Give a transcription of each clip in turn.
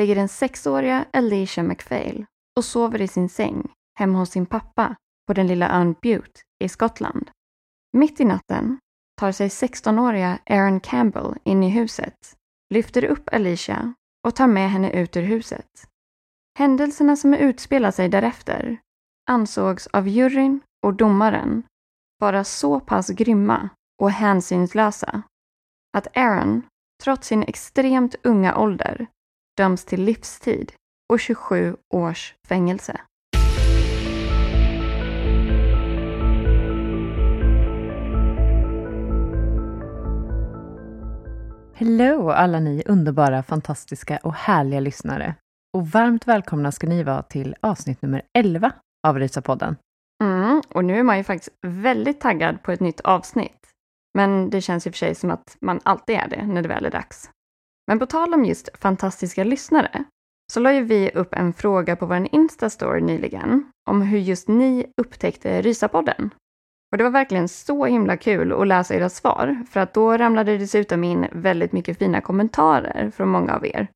ligger den sexåriga Alicia MacPhail och sover i sin säng hemma hos sin pappa på den lilla ön Butte i Skottland. Mitt i natten tar sig 16-åriga Aaron Campbell in i huset, lyfter upp Alicia och tar med henne ut ur huset. Händelserna som utspelar sig därefter ansågs av juryn och domaren vara så pass grymma och hänsynslösa att Aaron, trots sin extremt unga ålder, döms till livstid och 27 års fängelse. Hello alla ni underbara, fantastiska och härliga lyssnare. Och varmt välkomna ska ni vara till avsnitt nummer 11 av Rysapodden. Mm, och nu är man ju faktiskt väldigt taggad på ett nytt avsnitt. Men det känns i och för sig som att man alltid är det när det väl är dags. Men på tal om just fantastiska lyssnare så la ju vi upp en fråga på vår Insta-story nyligen om hur just ni upptäckte Rysapodden. Och det var verkligen så himla kul att läsa era svar, för att då ramlade det dessutom in väldigt mycket fina kommentarer från många av er.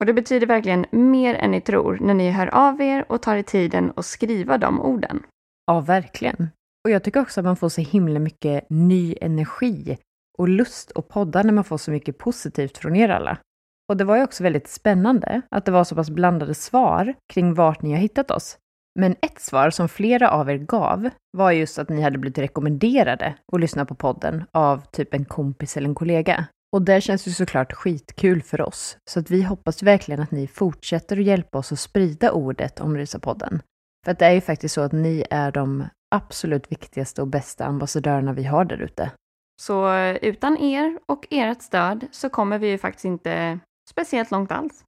Och det betyder verkligen mer än ni tror när ni hör av er och tar er tiden att skriva de orden. Ja, verkligen. Och jag tycker också att man får så himla mycket ny energi och lust att podda när man får så mycket positivt från er alla. Och det var ju också väldigt spännande att det var så pass blandade svar kring vart ni har hittat oss. Men ett svar som flera av er gav var just att ni hade blivit rekommenderade att lyssna på podden av typ en kompis eller en kollega. Och det känns ju såklart skitkul för oss, så att vi hoppas verkligen att ni fortsätter att hjälpa oss att sprida ordet om Rysapodden. För att det är ju faktiskt så att ni är de absolut viktigaste och bästa ambassadörerna vi har där ute. Så eh, utan er och ert stöd så kommer vi ju faktiskt inte speciellt långt alls.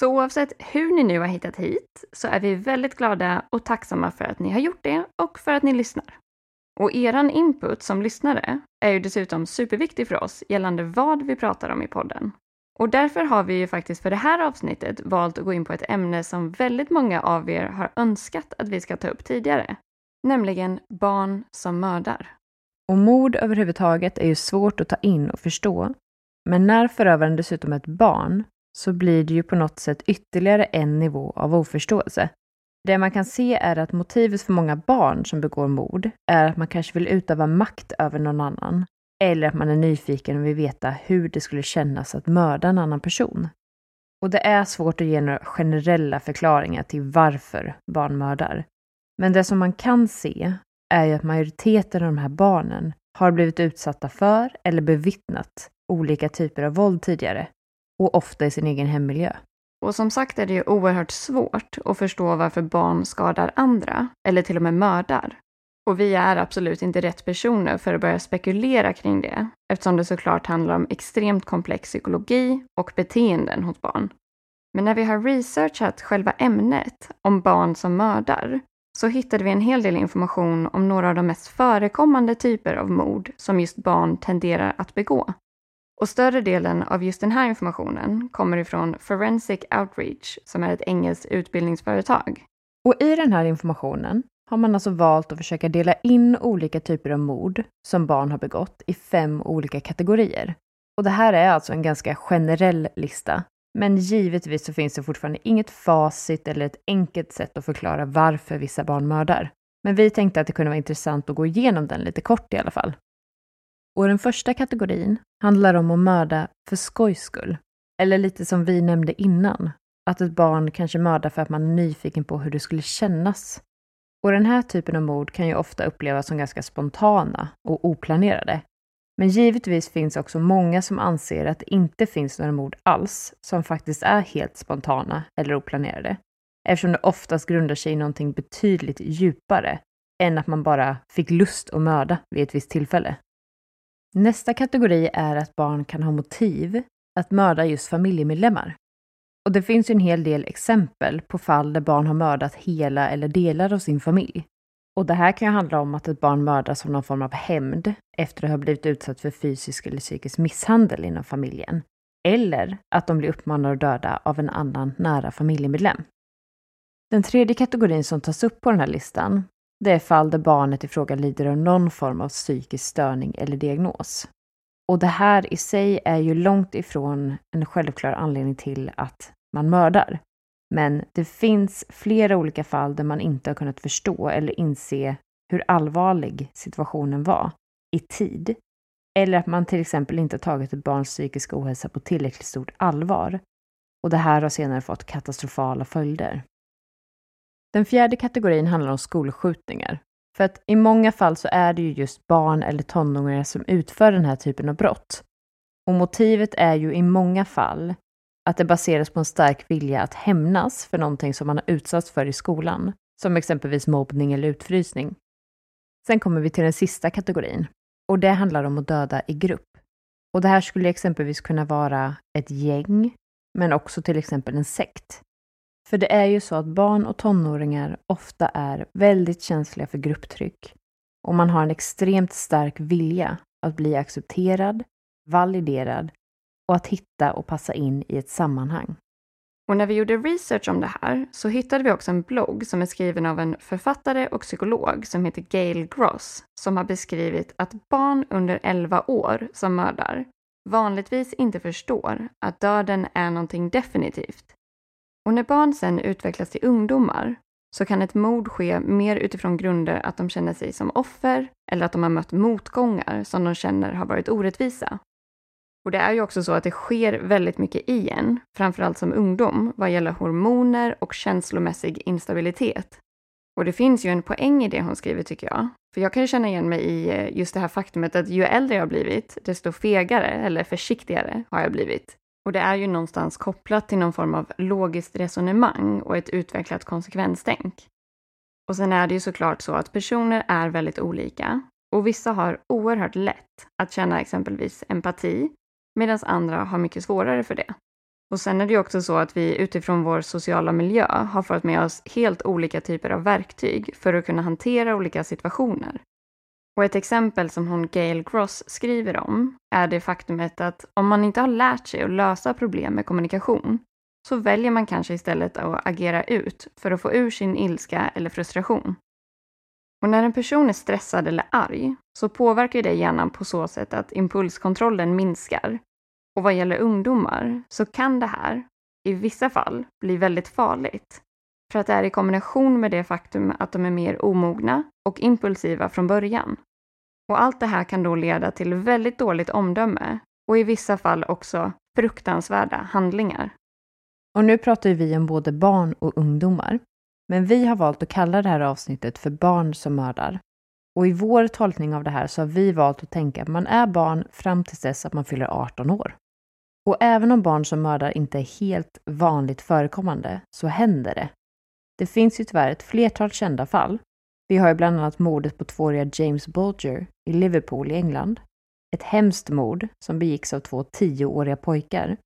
Så oavsett hur ni nu har hittat hit så är vi väldigt glada och tacksamma för att ni har gjort det och för att ni lyssnar. Och eran input som lyssnare är ju dessutom superviktig för oss gällande vad vi pratar om i podden. Och därför har vi ju faktiskt för det här avsnittet valt att gå in på ett ämne som väldigt många av er har önskat att vi ska ta upp tidigare, nämligen barn som mördar. Och mord överhuvudtaget är ju svårt att ta in och förstå. Men när förövaren dessutom är ett barn så blir det ju på något sätt ytterligare en nivå av oförståelse. Det man kan se är att motivet för många barn som begår mord är att man kanske vill utöva makt över någon annan. Eller att man är nyfiken och vill veta hur det skulle kännas att mörda en annan person. Och det är svårt att ge några generella förklaringar till varför barn mördar. Men det som man kan se är ju att majoriteten av de här barnen har blivit utsatta för eller bevittnat olika typer av våld tidigare och ofta i sin egen hemmiljö. Och som sagt är det ju oerhört svårt att förstå varför barn skadar andra, eller till och med mördar. Och vi är absolut inte rätt personer för att börja spekulera kring det, eftersom det såklart handlar om extremt komplex psykologi och beteenden hos barn. Men när vi har researchat själva ämnet om barn som mördar så hittade vi en hel del information om några av de mest förekommande typer av mord som just barn tenderar att begå. Och större delen av just den här informationen kommer ifrån Forensic Outreach som är ett engelskt utbildningsföretag. Och i den här informationen har man alltså valt att försöka dela in olika typer av mord som barn har begått i fem olika kategorier. Och det här är alltså en ganska generell lista. Men givetvis så finns det fortfarande inget facit eller ett enkelt sätt att förklara varför vissa barn mördar. Men vi tänkte att det kunde vara intressant att gå igenom den lite kort i alla fall. Och den första kategorin handlar om att mörda för skojs skull. Eller lite som vi nämnde innan, att ett barn kanske mördar för att man är nyfiken på hur det skulle kännas. Och den här typen av mord kan ju ofta upplevas som ganska spontana och oplanerade. Men givetvis finns också många som anser att det inte finns några mord alls som faktiskt är helt spontana eller oplanerade. Eftersom det oftast grundar sig i någonting betydligt djupare än att man bara fick lust att mörda vid ett visst tillfälle. Nästa kategori är att barn kan ha motiv att mörda just familjemedlemmar. Och det finns ju en hel del exempel på fall där barn har mördat hela eller delar av sin familj. Och det här kan ju handla om att ett barn mördas som någon form av hämnd efter att ha blivit utsatt för fysisk eller psykisk misshandel inom familjen. Eller att de blir uppmanade att döda av en annan nära familjemedlem. Den tredje kategorin som tas upp på den här listan, det är fall där barnet i fråga lider av någon form av psykisk störning eller diagnos. Och det här i sig är ju långt ifrån en självklar anledning till att man mördar. Men det finns flera olika fall där man inte har kunnat förstå eller inse hur allvarlig situationen var i tid. Eller att man till exempel inte tagit ett barns psykiska ohälsa på tillräckligt stort allvar. Och det här har senare fått katastrofala följder. Den fjärde kategorin handlar om skolskjutningar. För att i många fall så är det ju just barn eller tonåringar som utför den här typen av brott. Och motivet är ju i många fall att det baseras på en stark vilja att hämnas för någonting som man har utsatts för i skolan, som exempelvis mobbning eller utfrysning. Sen kommer vi till den sista kategorin och det handlar om att döda i grupp. Och det här skulle exempelvis kunna vara ett gäng, men också till exempel en sekt. För det är ju så att barn och tonåringar ofta är väldigt känsliga för grupptryck och man har en extremt stark vilja att bli accepterad, validerad och att hitta och passa in i ett sammanhang. Och när vi gjorde research om det här så hittade vi också en blogg som är skriven av en författare och psykolog som heter Gail Gross som har beskrivit att barn under 11 år som mördar vanligtvis inte förstår att döden är någonting definitivt. Och när barn sen utvecklas till ungdomar så kan ett mord ske mer utifrån grunder att de känner sig som offer eller att de har mött motgångar som de känner har varit orättvisa. Och det är ju också så att det sker väldigt mycket i en, framförallt som ungdom, vad gäller hormoner och känslomässig instabilitet. Och det finns ju en poäng i det hon skriver tycker jag. För jag kan ju känna igen mig i eh, just det här faktumet att ju äldre jag blivit, desto fegare eller försiktigare har jag blivit. Och det är ju någonstans kopplat till någon form av logiskt resonemang och ett utvecklat konsekvenstänk. Och sen är det ju såklart så att personer är väldigt olika och vissa har oerhört lätt att känna exempelvis empati medan andra har mycket svårare för det. Och sen är det ju också så att vi utifrån vår sociala miljö har fått med oss helt olika typer av verktyg för att kunna hantera olika situationer. Och ett exempel som hon Gail Gross skriver om är det faktumet att om man inte har lärt sig att lösa problem med kommunikation så väljer man kanske istället att agera ut för att få ur sin ilska eller frustration. Och när en person är stressad eller arg så påverkar det hjärnan på så sätt att impulskontrollen minskar. Och vad gäller ungdomar så kan det här, i vissa fall, bli väldigt farligt. För att det är i kombination med det faktum att de är mer omogna och impulsiva från början. Och allt det här kan då leda till väldigt dåligt omdöme och i vissa fall också fruktansvärda handlingar. Och nu pratar vi om både barn och ungdomar. Men vi har valt att kalla det här avsnittet för Barn som mördar. Och i vår tolkning av det här så har vi valt att tänka att man är barn fram till dess att man fyller 18 år. Och även om barn som mördar inte är helt vanligt förekommande så händer det. Det finns ju tyvärr ett flertal kända fall. Vi har ju bland annat mordet på tvååriga James Bulger i Liverpool i England. Ett hemskt mord som begicks av två tioåriga pojkar,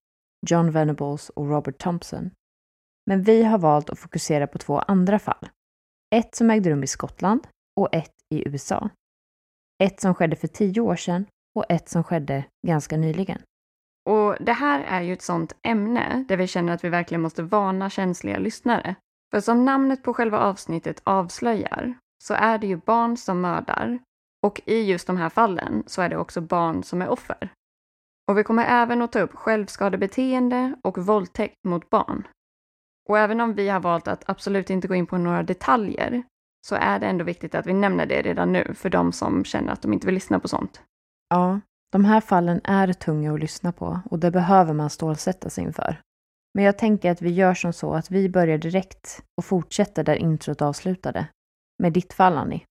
John Venables och Robert Thompson. Men vi har valt att fokusera på två andra fall. Ett som ägde rum i Skottland och ett i USA. Ett som skedde för tio år sedan och ett som skedde ganska nyligen. Och det här är ju ett sånt ämne där vi känner att vi verkligen måste varna känsliga lyssnare. För som namnet på själva avsnittet avslöjar så är det ju barn som mördar och i just de här fallen så är det också barn som är offer. Och vi kommer även att ta upp självskadebeteende och våldtäkt mot barn. Och även om vi har valt att absolut inte gå in på några detaljer så är det ändå viktigt att vi nämner det redan nu för de som känner att de inte vill lyssna på sånt. Ja, de här fallen är tunga att lyssna på och det behöver man stålsätta sig inför. Men jag tänker att vi gör som så att vi börjar direkt och fortsätter där introt avslutade. Med ditt fall, Annie.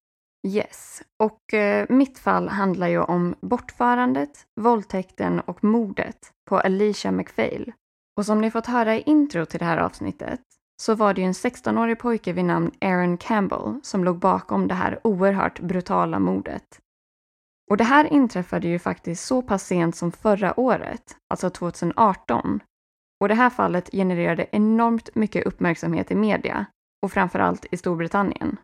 Yes, och eh, mitt fall handlar ju om bortförandet, våldtäkten och mordet på Alicia McPhail. Och som ni fått höra i intro till det här avsnittet så var det ju en 16-årig pojke vid namn Aaron Campbell som låg bakom det här oerhört brutala mordet. Och det här inträffade ju faktiskt så pass sent som förra året, alltså 2018. Och det här fallet genererade enormt mycket uppmärksamhet i media och framförallt i Storbritannien.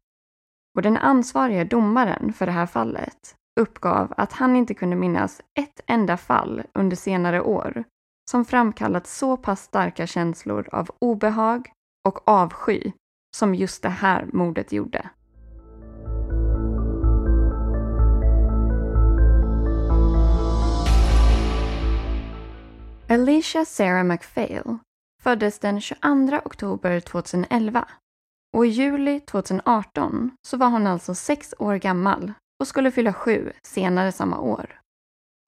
Och den ansvariga domaren för det här fallet uppgav att han inte kunde minnas ett enda fall under senare år som framkallat så pass starka känslor av obehag och avsky som just det här mordet gjorde. Alicia Sarah McPhail föddes den 22 oktober 2011 och i juli 2018 så var hon alltså sex år gammal och skulle fylla sju senare samma år.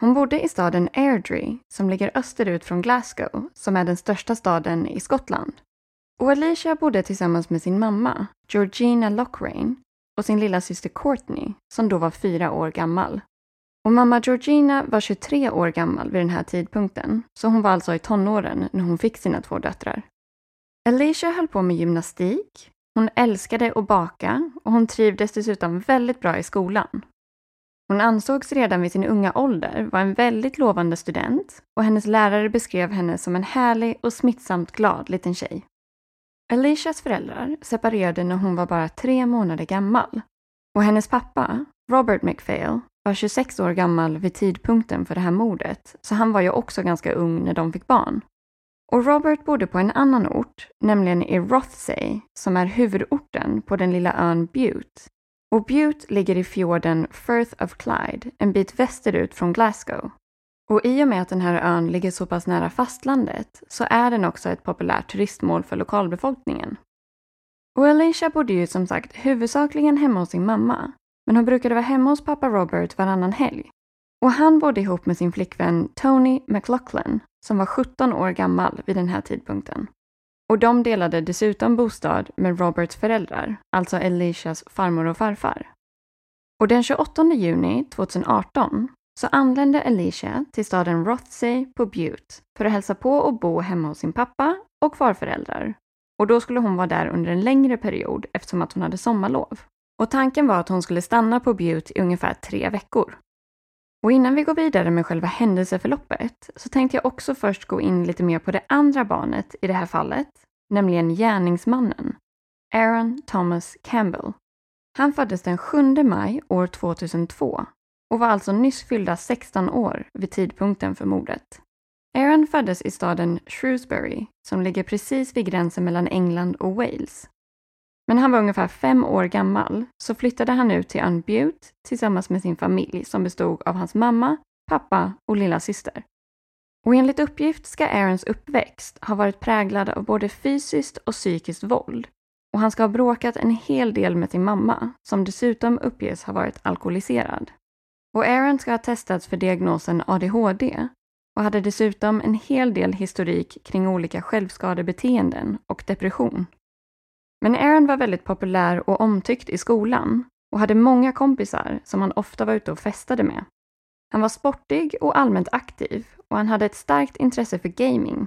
Hon bodde i staden Airdrie som ligger österut från Glasgow som är den största staden i Skottland. Och Alicia bodde tillsammans med sin mamma, Georgina Lockrain och sin lilla syster Courtney som då var fyra år gammal. Och mamma Georgina var 23 år gammal vid den här tidpunkten, så hon var alltså i tonåren när hon fick sina två döttrar. Alicia höll på med gymnastik, hon älskade att baka och hon trivdes dessutom väldigt bra i skolan. Hon ansågs redan vid sin unga ålder vara en väldigt lovande student och hennes lärare beskrev henne som en härlig och smittsamt glad liten tjej. Alicias föräldrar separerade när hon var bara tre månader gammal och hennes pappa, Robert McPhail, var 26 år gammal vid tidpunkten för det här mordet, så han var ju också ganska ung när de fick barn. Och Robert bodde på en annan ort, nämligen i Rothsay, som är huvudorten på den lilla ön Bute. Och Bute ligger i fjorden Firth of Clyde, en bit västerut från Glasgow. Och i och med att den här ön ligger så pass nära fastlandet så är den också ett populärt turistmål för lokalbefolkningen. Och Alicia bodde ju som sagt huvudsakligen hemma hos sin mamma, men hon brukade vara hemma hos pappa Robert varannan helg. Och han bodde ihop med sin flickvän Tony McLaughlin som var 17 år gammal vid den här tidpunkten. Och de delade dessutom bostad med Roberts föräldrar, alltså Alicias farmor och farfar. Och den 28 juni 2018 så anlände Alicia till staden Rothsay på Butte för att hälsa på och bo hemma hos sin pappa och farföräldrar. Och då skulle hon vara där under en längre period eftersom att hon hade sommarlov. Och tanken var att hon skulle stanna på Butte i ungefär tre veckor. Och innan vi går vidare med själva händelseförloppet så tänkte jag också först gå in lite mer på det andra barnet i det här fallet, nämligen gärningsmannen, Aaron Thomas Campbell. Han föddes den 7 maj år 2002 och var alltså nyss fyllda 16 år vid tidpunkten för mordet. Aaron föddes i staden Shrewsbury som ligger precis vid gränsen mellan England och Wales men han var ungefär fem år gammal så flyttade han ut till Unbute tillsammans med sin familj som bestod av hans mamma, pappa och lilla syster. Och enligt uppgift ska Aarons uppväxt ha varit präglad av både fysiskt och psykiskt våld. Och han ska ha bråkat en hel del med sin mamma, som dessutom uppges ha varit alkoholiserad. Och Aaron ska ha testats för diagnosen ADHD och hade dessutom en hel del historik kring olika självskadebeteenden och depression. Men Aaron var väldigt populär och omtyckt i skolan och hade många kompisar som han ofta var ute och festade med. Han var sportig och allmänt aktiv och han hade ett starkt intresse för gaming.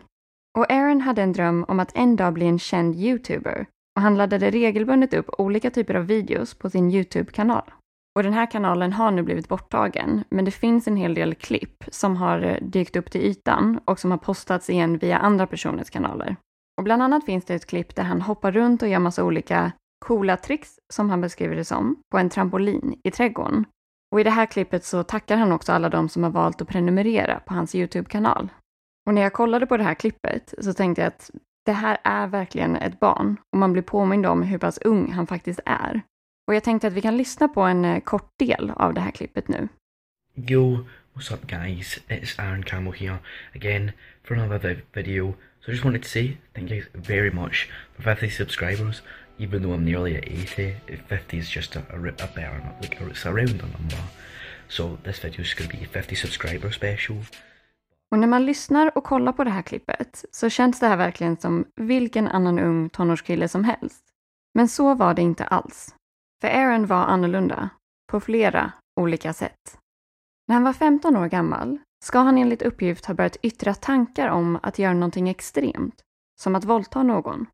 Och Aaron hade en dröm om att en dag bli en känd YouTuber och han laddade regelbundet upp olika typer av videos på sin YouTube-kanal. Och den här kanalen har nu blivit borttagen, men det finns en hel del klipp som har dykt upp till ytan och som har postats igen via andra personers kanaler. Och bland annat finns det ett klipp där han hoppar runt och gör massa olika coola tricks, som han beskriver det som, på en trampolin i trädgården. Och i det här klippet så tackar han också alla de som har valt att prenumerera på hans YouTube-kanal. Och när jag kollade på det här klippet så tänkte jag att det här är verkligen ett barn och man blir påmind om hur pass ung han faktiskt är. Och jag tänkte att vi kan lyssna på en eh, kort del av det här klippet nu. Yo, what's up guys? It's Aaron Campbell here again for another video. So I just wanted to say thank you very much for 50 subscribers. Even though I'm nearly at 80, 50 is just a, a, a better, like a, it's a rounder number. So this video is going to be a 50 subscriber special. Och när man lyssnar och kollar på det här klippet så känns det här verkligen som vilken annan ung tonårskille som helst. Men så var det inte alls. För Aaron var annorlunda, på flera olika sätt. När han var 15 år gammal ska han enligt uppgift ha börjat yttra tankar om att göra någonting extremt, som att våldta någon.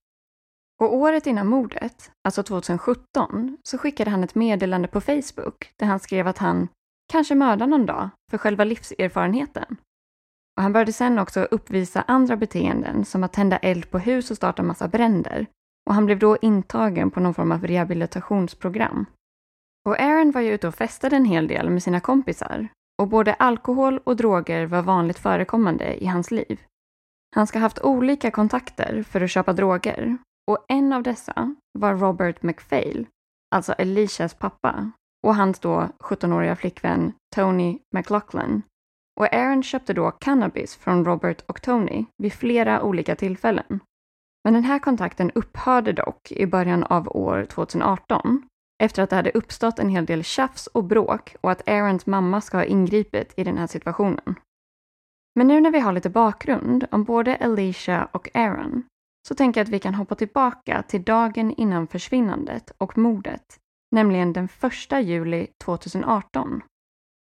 Och året innan mordet, alltså 2017, så skickade han ett meddelande på Facebook där han skrev att han kanske mördar någon dag för själva livserfarenheten. Och han började sen också uppvisa andra beteenden som att tända eld på hus och starta massa bränder. Och han blev då intagen på någon form av rehabilitationsprogram. Och Aaron var ju ute och festade en hel del med sina kompisar och både alkohol och droger var vanligt förekommande i hans liv. Han ska ha haft olika kontakter för att köpa droger och en av dessa var Robert McPhail, alltså Alicias pappa, och hans då 17-åriga flickvän Tony McLaughlin. Och Aaron köpte då cannabis från Robert och Tony vid flera olika tillfällen. Men den här kontakten upphörde dock i början av år 2018 efter att det hade uppstått en hel del tjafs och bråk och att Aarons mamma ska ha ingripit i den här situationen. Men nu när vi har lite bakgrund om både Alicia och Aaron så tänker jag att vi kan hoppa tillbaka till dagen innan försvinnandet och mordet, nämligen den 1 juli 2018.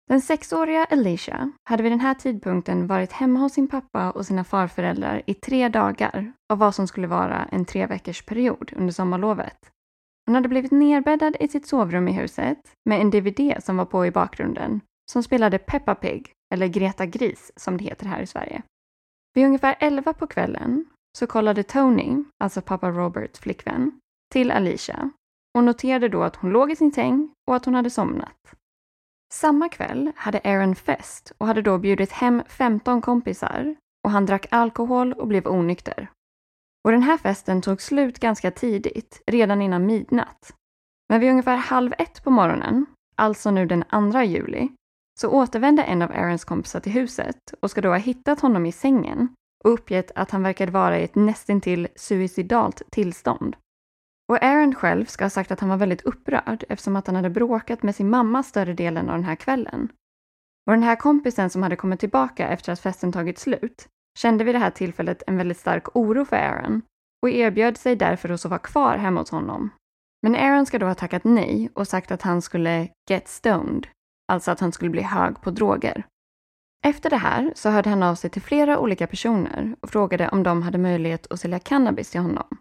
Den sexåriga Alicia hade vid den här tidpunkten varit hemma hos sin pappa och sina farföräldrar i tre dagar av vad som skulle vara en tre veckors period under sommarlovet. Hon hade blivit nerbäddad i sitt sovrum i huset med en DVD som var på i bakgrunden som spelade Peppa Pig, eller Greta Gris som det heter här i Sverige. Vid ungefär 11 på kvällen så kollade Tony, alltså pappa Roberts flickvän, till Alicia och noterade då att hon låg i sin säng och att hon hade somnat. Samma kväll hade Aaron fest och hade då bjudit hem 15 kompisar och han drack alkohol och blev onykter. Och den här festen tog slut ganska tidigt, redan innan midnatt. Men vid ungefär halv ett på morgonen, alltså nu den 2 juli, så återvände en av Aarons kompisar till huset och ska då ha hittat honom i sängen och uppgett att han verkade vara i ett nästintill suicidalt tillstånd. Och Aaron själv ska ha sagt att han var väldigt upprörd eftersom att han hade bråkat med sin mamma större delen av den här kvällen. Och den här kompisen som hade kommit tillbaka efter att festen tagit slut kände vid det här tillfället en väldigt stark oro för Aaron och erbjöd sig därför att sova kvar hemma hos honom. Men Aaron ska då ha tackat nej och sagt att han skulle get stoned, alltså att han skulle bli hög på droger. Efter det här så hörde han av sig till flera olika personer och frågade om de hade möjlighet att sälja cannabis till honom.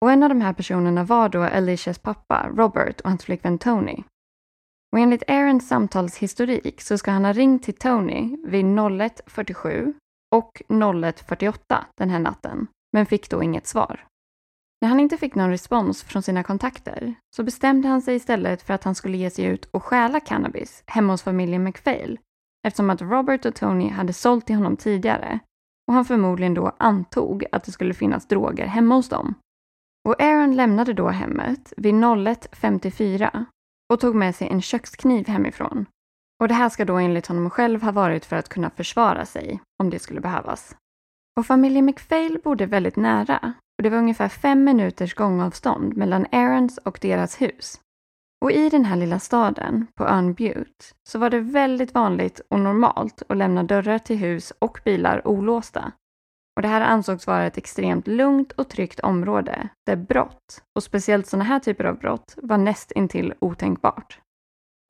Och en av de här personerna var då Alicias pappa, Robert, och hans flickvän Tony. Och enligt Aarons samtalshistorik så ska han ha ringt till Tony vid 01.47 och 01.48 den här natten, men fick då inget svar. När han inte fick någon respons från sina kontakter så bestämde han sig istället för att han skulle ge sig ut och stjäla cannabis hemma hos familjen McPhail eftersom att Robert och Tony hade sålt till honom tidigare och han förmodligen då antog att det skulle finnas droger hemma hos dem. Och Aaron lämnade då hemmet vid 01.54 och tog med sig en kökskniv hemifrån och det här ska då enligt honom själv ha varit för att kunna försvara sig om det skulle behövas. Och familjen McPhail bodde väldigt nära och det var ungefär fem minuters gångavstånd mellan Aarons och deras hus. Och i den här lilla staden, på ön Butte, så var det väldigt vanligt och normalt att lämna dörrar till hus och bilar olåsta. Och det här ansågs vara ett extremt lugnt och tryggt område där brott, och speciellt sådana här typer av brott, var näst intill otänkbart.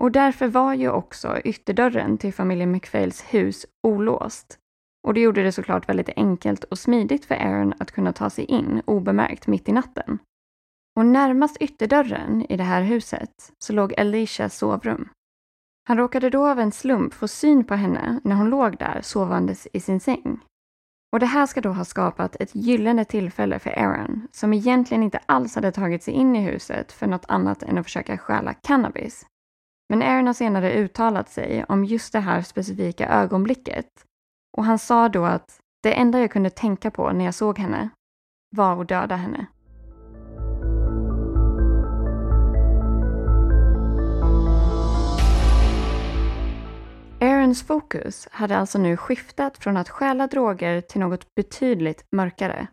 Och därför var ju också ytterdörren till familjen McPhails hus olåst. Och det gjorde det såklart väldigt enkelt och smidigt för Aaron att kunna ta sig in obemärkt mitt i natten. Och närmast ytterdörren i det här huset så låg Alicias sovrum. Han råkade då av en slump få syn på henne när hon låg där sovandes i sin säng. Och det här ska då ha skapat ett gyllene tillfälle för Aaron, som egentligen inte alls hade tagit sig in i huset för något annat än att försöka stjäla cannabis. Men Aaron har senare uttalat sig om just det här specifika ögonblicket. Och han sa då att det enda jag kunde tänka på när jag såg henne var att döda henne. Aarons fokus hade alltså nu skiftat från att stjäla droger till något betydligt mörkare.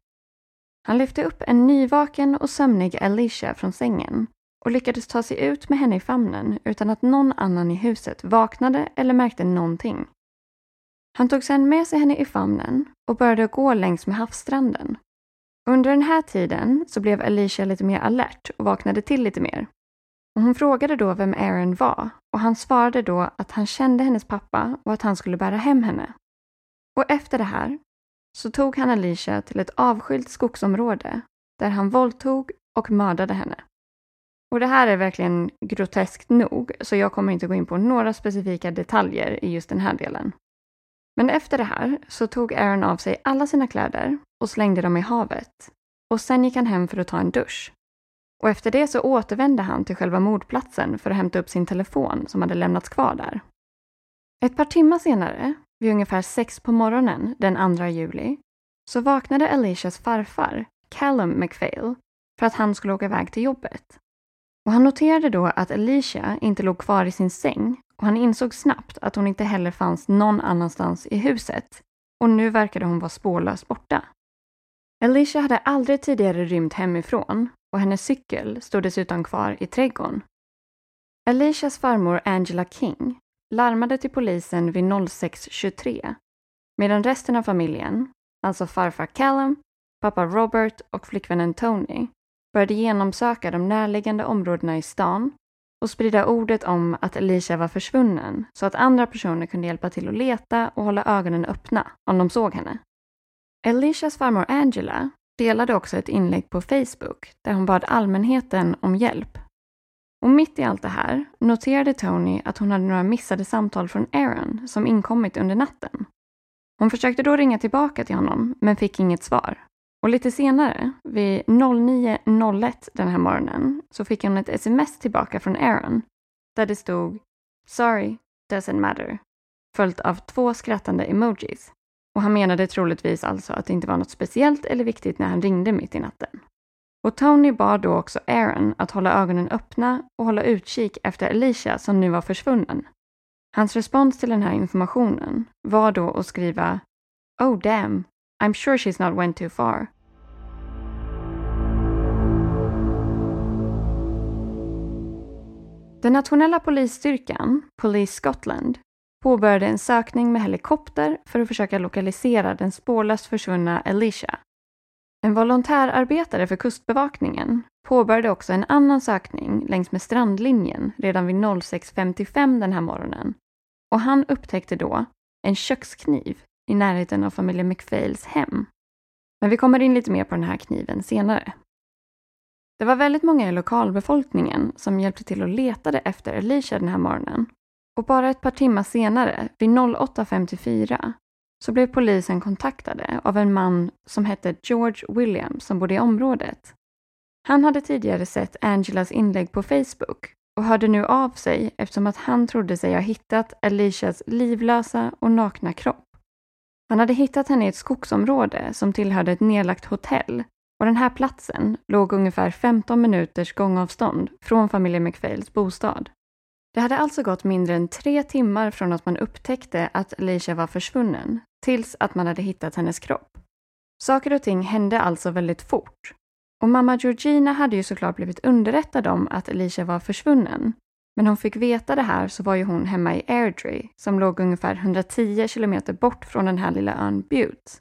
Han lyfte upp en nyvaken och sömnig Alicia från sängen och lyckades ta sig ut med henne i famnen utan att någon annan i huset vaknade eller märkte någonting. Han tog sedan med sig henne i famnen och började gå längs med havsstranden. Under den här tiden så blev Alicia lite mer alert och vaknade till lite mer. Och hon frågade då vem Aaron var och han svarade då att han kände hennes pappa och att han skulle bära hem henne. Och efter det här så tog han Alicia till ett avskilt skogsområde där han våldtog och mördade henne. Och det här är verkligen groteskt nog, så jag kommer inte gå in på några specifika detaljer i just den här delen. Men efter det här så tog Aaron av sig alla sina kläder och slängde dem i havet. Och sen gick han hem för att ta en dusch. Och efter det så återvände han till själva mordplatsen för att hämta upp sin telefon som hade lämnats kvar där. Ett par timmar senare, vid ungefär sex på morgonen den 2 juli, så vaknade Alicias farfar, Callum McPhail, för att han skulle åka iväg till jobbet. Och han noterade då att Alicia inte låg kvar i sin säng och han insåg snabbt att hon inte heller fanns någon annanstans i huset. Och nu verkade hon vara spårlöst borta. Alicia hade aldrig tidigare rymt hemifrån och hennes cykel stod dessutom kvar i trädgården. Alicias farmor Angela King larmade till polisen vid 06.23 medan resten av familjen, alltså farfar Callum, pappa Robert och flickvännen Tony, började genomsöka de närliggande områdena i stan och sprida ordet om att Alicia var försvunnen så att andra personer kunde hjälpa till att leta och hålla ögonen öppna om de såg henne. Alicias farmor Angela delade också ett inlägg på Facebook där hon bad allmänheten om hjälp. Och mitt i allt det här noterade Tony att hon hade några missade samtal från Aaron som inkommit under natten. Hon försökte då ringa tillbaka till honom men fick inget svar. Och lite senare, vid 09.01 den här morgonen, så fick hon ett sms tillbaka från Aaron där det stod “Sorry, doesn't matter” följt av två skrattande emojis. Och han menade troligtvis alltså att det inte var något speciellt eller viktigt när han ringde mitt i natten. Och Tony bad då också Aaron att hålla ögonen öppna och hålla utkik efter Alicia som nu var försvunnen. Hans respons till den här informationen var då att skriva “Oh damn, I'm sure she's not went too far”. Den nationella polisstyrkan, Police Scotland, påbörjade en sökning med helikopter för att försöka lokalisera den spårlöst försvunna Alicia. En volontärarbetare för Kustbevakningen påbörjade också en annan sökning längs med strandlinjen redan vid 06.55 den här morgonen. Och han upptäckte då en kökskniv i närheten av familjen McPhails hem. Men vi kommer in lite mer på den här kniven senare. Det var väldigt många i lokalbefolkningen som hjälpte till och letade efter Alicia den här morgonen och bara ett par timmar senare, vid 08.54, så blev polisen kontaktade av en man som hette George Williams som bodde i området. Han hade tidigare sett Angelas inlägg på Facebook och hörde nu av sig eftersom att han trodde sig ha hittat Alicias livlösa och nakna kropp. Han hade hittat henne i ett skogsområde som tillhörde ett nedlagt hotell och den här platsen låg ungefär 15 minuters gångavstånd från familjen McPhails bostad. Det hade alltså gått mindre än tre timmar från att man upptäckte att Alicia var försvunnen tills att man hade hittat hennes kropp. Saker och ting hände alltså väldigt fort. Och mamma Georgina hade ju såklart blivit underrättad om att Alicia var försvunnen. Men hon fick veta det här så var ju hon hemma i Airdrie som låg ungefär 110 kilometer bort från den här lilla ön Butte.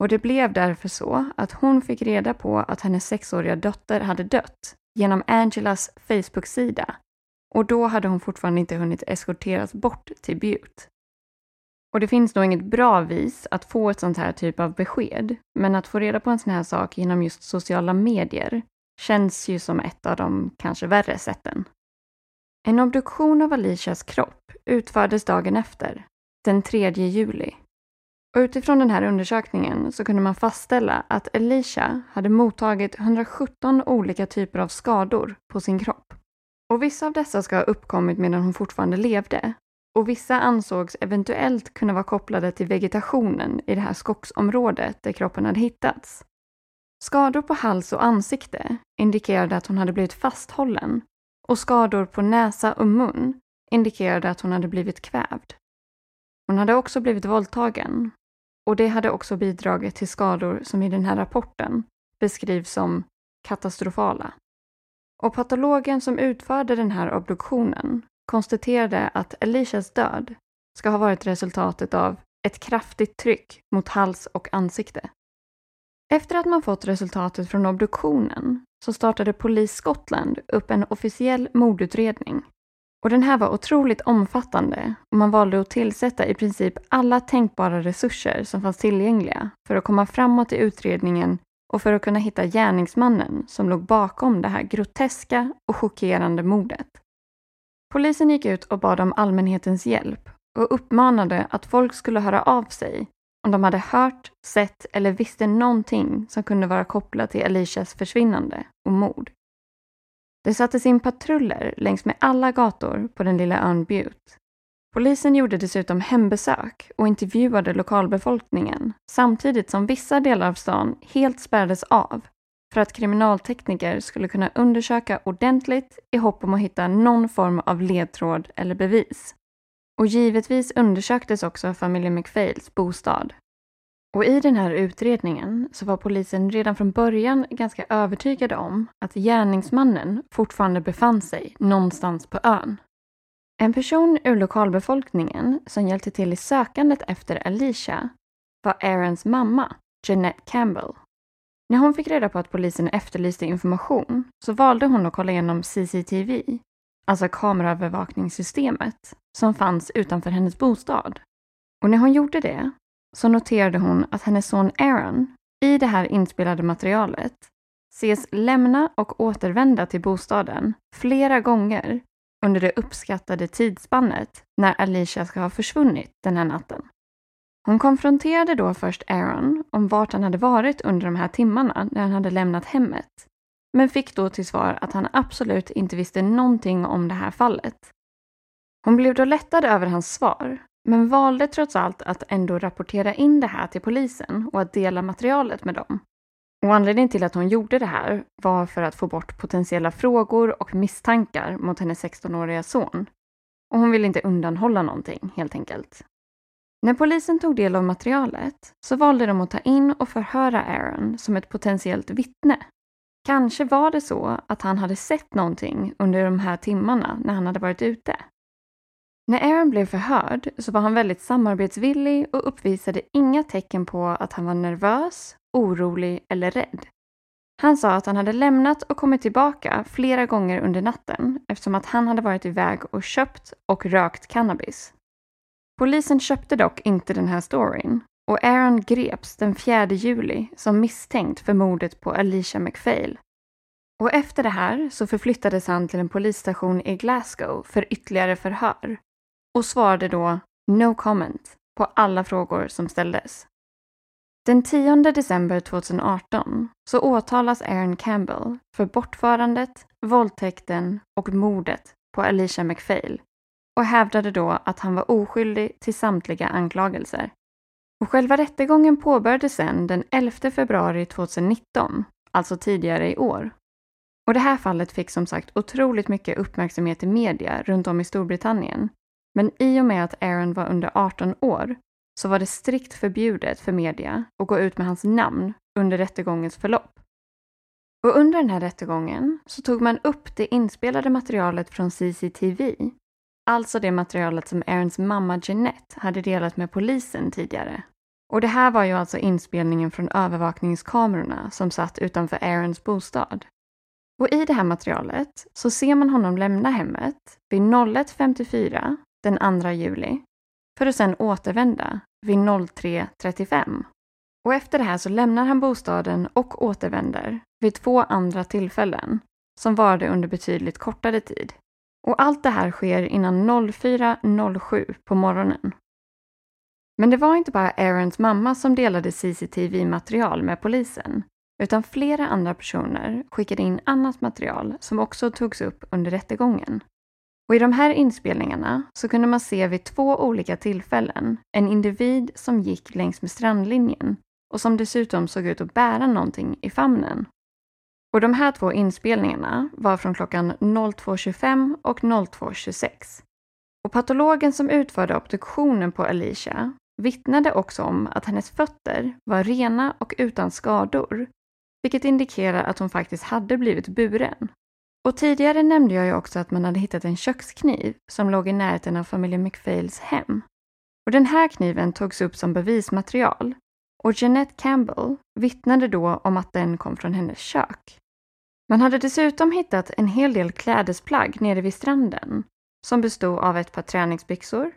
Och det blev därför så att hon fick reda på att hennes sexåriga dotter hade dött genom Angelas Facebook-sida och då hade hon fortfarande inte hunnit eskorteras bort till Butte. Och det finns nog inget bra vis att få ett sånt här typ av besked, men att få reda på en sån här sak genom just sociala medier känns ju som ett av de kanske värre sätten. En obduktion av Alicias kropp utfördes dagen efter, den 3 juli. Och utifrån den här undersökningen så kunde man fastställa att Alicia hade mottagit 117 olika typer av skador på sin kropp. Och vissa av dessa ska ha uppkommit medan hon fortfarande levde och vissa ansågs eventuellt kunna vara kopplade till vegetationen i det här skogsområdet där kroppen hade hittats. Skador på hals och ansikte indikerade att hon hade blivit fasthållen och skador på näsa och mun indikerade att hon hade blivit kvävd. Hon hade också blivit våldtagen och det hade också bidragit till skador som i den här rapporten beskrivs som katastrofala. Och patologen som utförde den här obduktionen konstaterade att Alicias död ska ha varit resultatet av ett kraftigt tryck mot hals och ansikte. Efter att man fått resultatet från obduktionen så startade Polis Skottland upp en officiell mordutredning. Och den här var otroligt omfattande och man valde att tillsätta i princip alla tänkbara resurser som fanns tillgängliga för att komma framåt i utredningen och för att kunna hitta gärningsmannen som låg bakom det här groteska och chockerande mordet. Polisen gick ut och bad om allmänhetens hjälp och uppmanade att folk skulle höra av sig om de hade hört, sett eller visste någonting som kunde vara kopplat till Alicias försvinnande och mord. Det sattes in patruller längs med alla gator på den lilla ön Butte. Polisen gjorde dessutom hembesök och intervjuade lokalbefolkningen samtidigt som vissa delar av stan helt spärrades av för att kriminaltekniker skulle kunna undersöka ordentligt i hopp om att hitta någon form av ledtråd eller bevis. Och givetvis undersöktes också familjen McFails bostad. Och i den här utredningen så var polisen redan från början ganska övertygade om att gärningsmannen fortfarande befann sig någonstans på ön. En person ur lokalbefolkningen som hjälpte till i sökandet efter Alicia var Aarons mamma, Jeanette Campbell. När hon fick reda på att polisen efterlyste information så valde hon att kolla igenom CCTV, alltså kameraövervakningssystemet, som fanns utanför hennes bostad. Och när hon gjorde det så noterade hon att hennes son Aaron i det här inspelade materialet ses lämna och återvända till bostaden flera gånger under det uppskattade tidsspannet när Alicia ska ha försvunnit den här natten. Hon konfronterade då först Aaron om vart han hade varit under de här timmarna när han hade lämnat hemmet, men fick då till svar att han absolut inte visste någonting om det här fallet. Hon blev då lättad över hans svar, men valde trots allt att ändå rapportera in det här till polisen och att dela materialet med dem. Och anledningen till att hon gjorde det här var för att få bort potentiella frågor och misstankar mot hennes 16-åriga son. Och hon ville inte undanhålla någonting, helt enkelt. När polisen tog del av materialet så valde de att ta in och förhöra Aaron som ett potentiellt vittne. Kanske var det så att han hade sett någonting under de här timmarna när han hade varit ute. När Aaron blev förhörd så var han väldigt samarbetsvillig och uppvisade inga tecken på att han var nervös, orolig eller rädd. Han sa att han hade lämnat och kommit tillbaka flera gånger under natten eftersom att han hade varit iväg och köpt och rökt cannabis. Polisen köpte dock inte den här storyn och Aaron greps den 4 juli som misstänkt för mordet på Alicia McPhail. Och efter det här så förflyttades han till en polisstation i Glasgow för ytterligare förhör och svarade då “No comment” på alla frågor som ställdes. Den 10 december 2018 så åtalas Aaron Campbell för bortförandet, våldtäkten och mordet på Alicia McPhail och hävdade då att han var oskyldig till samtliga anklagelser. Och själva rättegången påbörjades sedan den 11 februari 2019, alltså tidigare i år. Och det här fallet fick som sagt otroligt mycket uppmärksamhet i media runt om i Storbritannien. Men i och med att Aaron var under 18 år så var det strikt förbjudet för media att gå ut med hans namn under rättegångens förlopp. Och under den här rättegången så tog man upp det inspelade materialet från CCTV Alltså det materialet som Aarons mamma Jeanette hade delat med polisen tidigare. Och det här var ju alltså inspelningen från övervakningskamerorna som satt utanför Aarons bostad. Och i det här materialet så ser man honom lämna hemmet vid 01.54 den 2 juli för att sedan återvända vid 03.35. Och efter det här så lämnar han bostaden och återvänder vid två andra tillfällen som varade under betydligt kortare tid. Och allt det här sker innan 04.07 på morgonen. Men det var inte bara Aarons mamma som delade CCTV-material med polisen, utan flera andra personer skickade in annat material som också togs upp under rättegången. Och I de här inspelningarna så kunde man se vid två olika tillfällen en individ som gick längs med strandlinjen och som dessutom såg ut att bära någonting i famnen. Och de här två inspelningarna var från klockan 02.25 och 02.26. Och patologen som utförde obduktionen på Alicia vittnade också om att hennes fötter var rena och utan skador, vilket indikerar att hon faktiskt hade blivit buren. Och tidigare nämnde jag ju också att man hade hittat en kökskniv som låg i närheten av familjen McPhails hem. Och den här kniven togs upp som bevismaterial och Jeanette Campbell vittnade då om att den kom från hennes kök. Man hade dessutom hittat en hel del klädesplagg nere vid stranden som bestod av ett par träningsbyxor,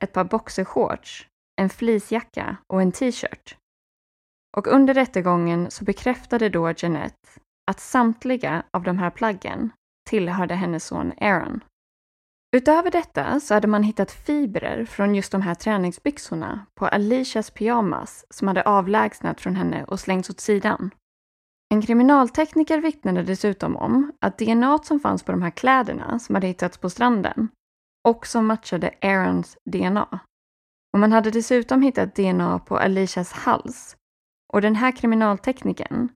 ett par boxershorts, en fleecejacka och en t-shirt. Och under rättegången så bekräftade då Jeanette att samtliga av de här plaggen tillhörde hennes son Aaron. Utöver detta så hade man hittat fibrer från just de här träningsbyxorna på Alicias pyjamas som hade avlägsnat från henne och slängts åt sidan. En kriminaltekniker vittnade dessutom om att DNA som fanns på de här kläderna som hade hittats på stranden också matchade Aarons DNA. Och man hade dessutom hittat DNA på Alicias hals. Och den här kriminalteknikern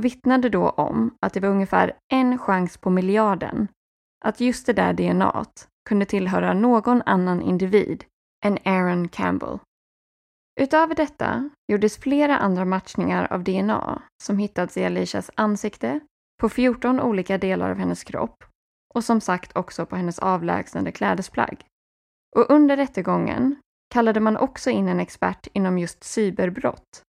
vittnade då om att det var ungefär en chans på miljarden att just det där DNA kunde tillhöra någon annan individ än Aaron Campbell. Utöver detta gjordes flera andra matchningar av DNA som hittats i Alicias ansikte, på 14 olika delar av hennes kropp och som sagt också på hennes avlägsnade klädesplagg. Och under rättegången kallade man också in en expert inom just cyberbrott.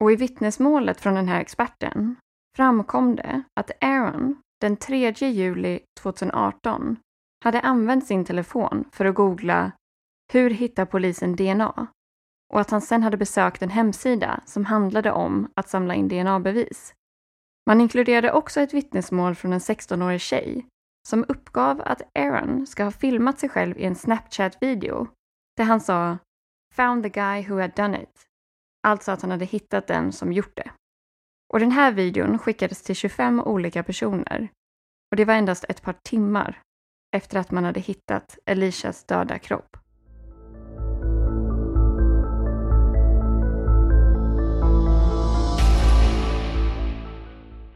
Och i vittnesmålet från den här experten framkom det att Aaron den 3 juli 2018 hade använt sin telefon för att googla “Hur hittar polisen DNA?” Och att han sen hade besökt en hemsida som handlade om att samla in DNA-bevis. Man inkluderade också ett vittnesmål från en 16-årig tjej som uppgav att Aaron ska ha filmat sig själv i en Snapchat-video där han sa “Found the guy who had done it”, alltså att han hade hittat den som gjort det. Och den här videon skickades till 25 olika personer och det var endast ett par timmar efter att man hade hittat Elishas döda kropp.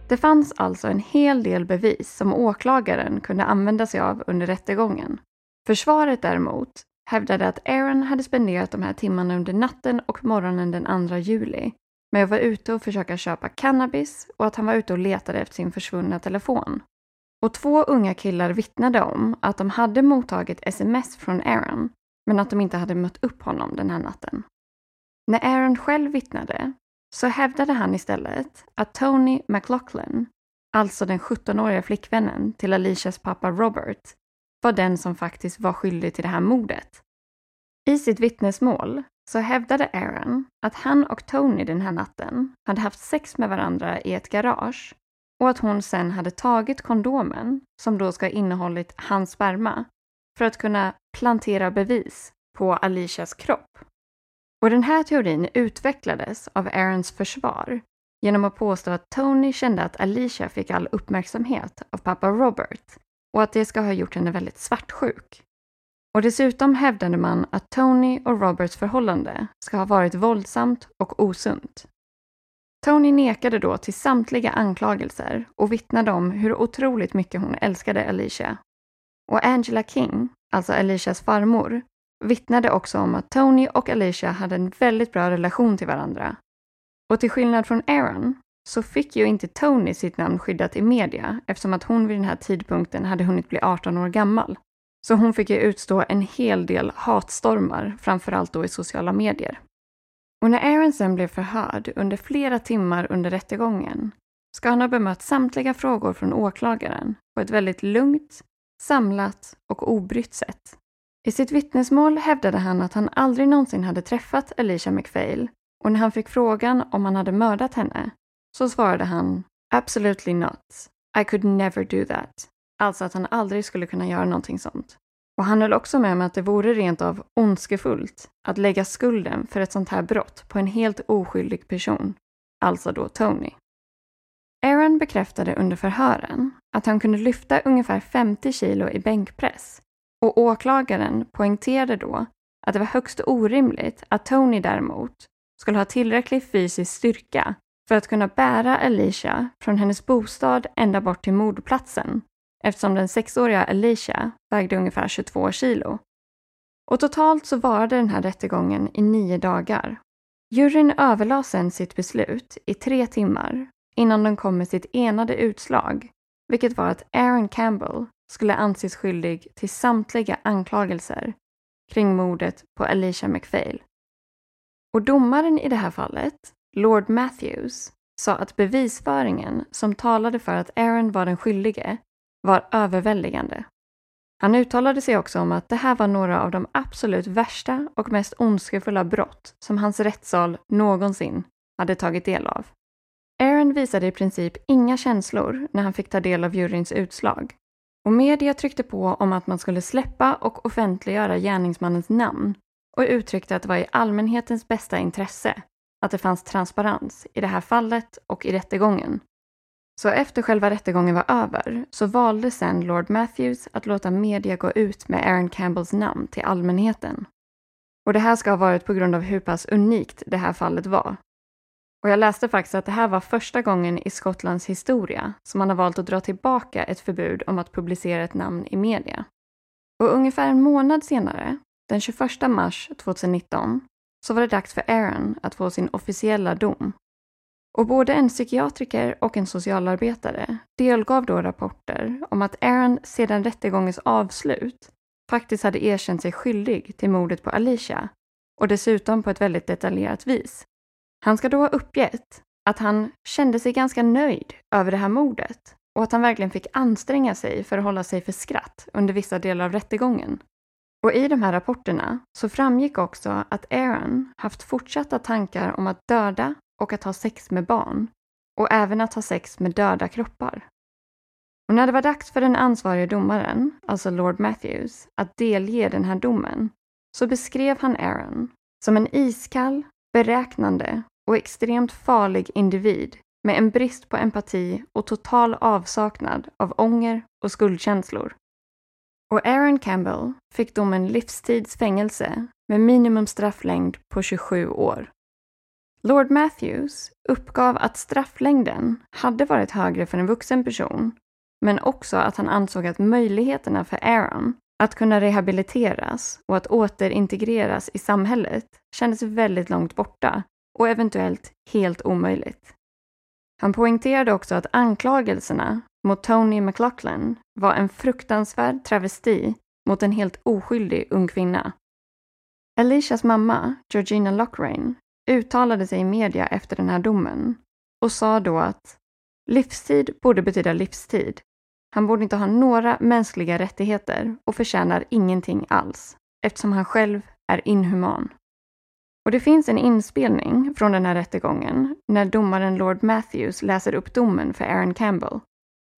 Det fanns alltså en hel del bevis som åklagaren kunde använda sig av under rättegången. Försvaret däremot hävdade att Aaron hade spenderat de här timmarna under natten och morgonen den 2 juli med att vara ute och försöka köpa cannabis och att han var ute och letade efter sin försvunna telefon. Och två unga killar vittnade om att de hade mottagit sms från Aaron, men att de inte hade mött upp honom den här natten. När Aaron själv vittnade så hävdade han istället att Tony McLaughlin, alltså den 17-åriga flickvännen till Alicias pappa Robert, var den som faktiskt var skyldig till det här mordet. I sitt vittnesmål så hävdade Aaron att han och Tony den här natten hade haft sex med varandra i ett garage och att hon sen hade tagit kondomen, som då ska ha innehållit hans sperma, för att kunna plantera bevis på Alicias kropp. Och den här teorin utvecklades av Aarons försvar genom att påstå att Tony kände att Alicia fick all uppmärksamhet av pappa Robert och att det ska ha gjort henne väldigt svartsjuk. Och dessutom hävdade man att Tony och Roberts förhållande ska ha varit våldsamt och osunt. Tony nekade då till samtliga anklagelser och vittnade om hur otroligt mycket hon älskade Alicia. Och Angela King, alltså Alicias farmor, vittnade också om att Tony och Alicia hade en väldigt bra relation till varandra. Och till skillnad från Aaron så fick ju inte Tony sitt namn skyddat i media eftersom att hon vid den här tidpunkten hade hunnit bli 18 år gammal. Så hon fick ju utstå en hel del hatstormar, framförallt då i sociala medier. Och när Aaron sen blev förhörd under flera timmar under rättegången ska han ha bemött samtliga frågor från åklagaren på ett väldigt lugnt, samlat och obrytt sätt. I sitt vittnesmål hävdade han att han aldrig någonsin hade träffat Alicia McPhail och när han fick frågan om han hade mördat henne så svarade han “Absolutely not. I could never do that.” Alltså att han aldrig skulle kunna göra någonting sånt. Och han höll också med om att det vore rent av ondskefullt att lägga skulden för ett sånt här brott på en helt oskyldig person, alltså då Tony. Aaron bekräftade under förhören att han kunde lyfta ungefär 50 kilo i bänkpress och åklagaren poängterade då att det var högst orimligt att Tony däremot skulle ha tillräcklig fysisk styrka för att kunna bära Alicia från hennes bostad ända bort till mordplatsen eftersom den sexåriga Alicia vägde ungefär 22 kilo. Och totalt så varade den här rättegången i nio dagar. Juryn överlade sedan sitt beslut i tre timmar innan de kom med sitt enade utslag, vilket var att Aaron Campbell skulle anses skyldig till samtliga anklagelser kring mordet på Alicia McPhail. Och domaren i det här fallet, Lord Matthews, sa att bevisföringen som talade för att Aaron var den skyldige var överväldigande. Han uttalade sig också om att det här var några av de absolut värsta och mest ondskefulla brott som hans rättssal någonsin hade tagit del av. Aaron visade i princip inga känslor när han fick ta del av juryns utslag. Och media tryckte på om att man skulle släppa och offentliggöra gärningsmannens namn och uttryckte att det var i allmänhetens bästa intresse att det fanns transparens i det här fallet och i rättegången. Så efter själva rättegången var över så valde sen Lord Matthews att låta media gå ut med Aaron Campbells namn till allmänheten. Och det här ska ha varit på grund av hur pass unikt det här fallet var. Och jag läste faktiskt att det här var första gången i Skottlands historia som man har valt att dra tillbaka ett förbud om att publicera ett namn i media. Och ungefär en månad senare, den 21 mars 2019, så var det dags för Aaron att få sin officiella dom. Och både en psykiatriker och en socialarbetare delgav då rapporter om att Aaron sedan rättegångens avslut faktiskt hade erkänt sig skyldig till mordet på Alicia och dessutom på ett väldigt detaljerat vis. Han ska då ha uppgett att han kände sig ganska nöjd över det här mordet och att han verkligen fick anstränga sig för att hålla sig för skratt under vissa delar av rättegången. Och i de här rapporterna så framgick också att Aaron haft fortsatta tankar om att döda och att ha sex med barn och även att ha sex med döda kroppar. Och när det var dags för den ansvarige domaren, alltså Lord Matthews, att delge den här domen så beskrev han Aaron som en iskall, beräknande och extremt farlig individ med en brist på empati och total avsaknad av ånger och skuldkänslor. Och Aaron Campbell fick domen livstids fängelse med minimumstrafflängd på 27 år. Lord Matthews uppgav att strafflängden hade varit högre för en vuxen person, men också att han ansåg att möjligheterna för Aaron att kunna rehabiliteras och att återintegreras i samhället kändes väldigt långt borta och eventuellt helt omöjligt. Han poängterade också att anklagelserna mot Tony McLaughlin var en fruktansvärd travesti mot en helt oskyldig ung kvinna. Alicias mamma, Georgina Lockrain, uttalade sig i media efter den här domen och sa då att livstid borde betyda livstid. Han borde inte ha några mänskliga rättigheter och förtjänar ingenting alls eftersom han själv är inhuman. Och det finns en inspelning från den här rättegången när domaren Lord Matthews läser upp domen för Aaron Campbell.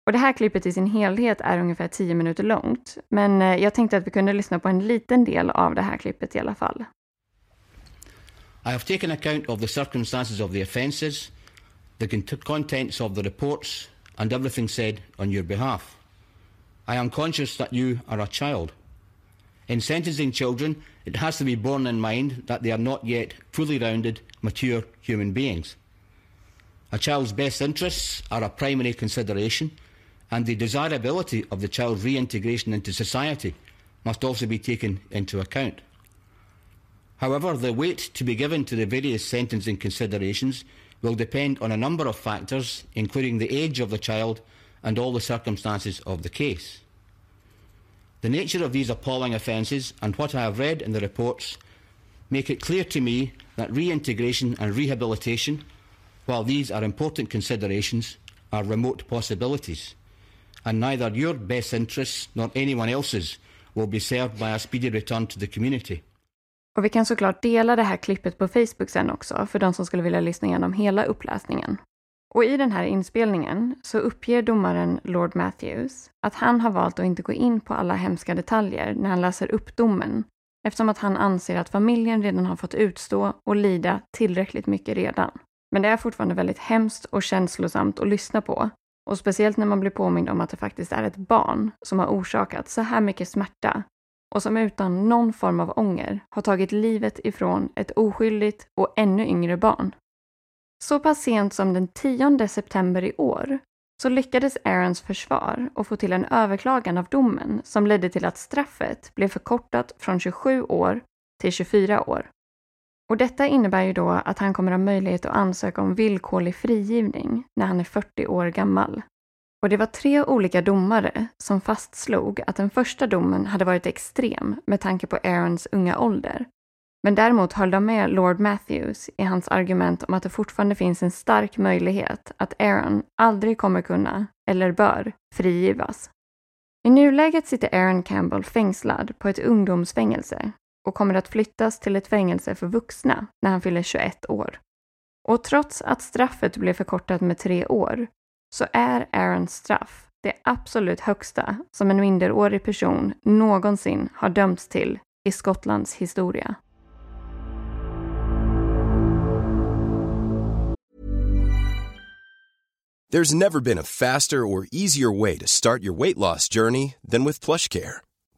Och det här klippet i sin helhet är ungefär 10 minuter långt, men eh, jag tänkte att vi kunde lyssna på en liten del av det här klippet i alla fall. I have taken account of the circumstances of the offences, the contents of the reports, and everything said on your behalf. I am conscious that you are a child. In sentencing children, it has to be borne in mind that they are not yet fully rounded, mature human beings. A child's best interests are a primary consideration, and the desirability of the child's reintegration into society must also be taken into account. However, the weight to be given to the various sentencing considerations will depend on a number of factors, including the age of the child and all the circumstances of the case. The nature of these appalling offences and what I have read in the reports make it clear to me that reintegration and rehabilitation, while these are important considerations, are remote possibilities, and neither your best interests nor anyone else's will be served by a speedy return to the community. Och vi kan såklart dela det här klippet på Facebook sen också för de som skulle vilja lyssna igenom hela uppläsningen. Och i den här inspelningen så uppger domaren Lord Matthews att han har valt att inte gå in på alla hemska detaljer när han läser upp domen eftersom att han anser att familjen redan har fått utstå och lida tillräckligt mycket redan. Men det är fortfarande väldigt hemskt och känslosamt att lyssna på. Och speciellt när man blir påmind om att det faktiskt är ett barn som har orsakat så här mycket smärta och som utan någon form av ånger har tagit livet ifrån ett oskyldigt och ännu yngre barn. Så pass sent som den 10 september i år så lyckades Aarons försvar att få till en överklagan av domen som ledde till att straffet blev förkortat från 27 år till 24 år. Och detta innebär ju då att han kommer ha möjlighet att ansöka om villkorlig frigivning när han är 40 år gammal. Och det var tre olika domare som fastslog att den första domen hade varit extrem med tanke på Aarons unga ålder. Men däremot höll de med Lord Matthews i hans argument om att det fortfarande finns en stark möjlighet att Aaron aldrig kommer kunna, eller bör, frigivas. I nuläget sitter Aaron Campbell fängslad på ett ungdomsfängelse och kommer att flyttas till ett fängelse för vuxna när han fyller 21 år. Och trots att straffet blev förkortat med tre år så är Aarons straff det absolut högsta som en minderårig person någonsin har dömts till i Skottlands historia. There's never been a faster or easier way to start your weight loss journey than with PlushCare.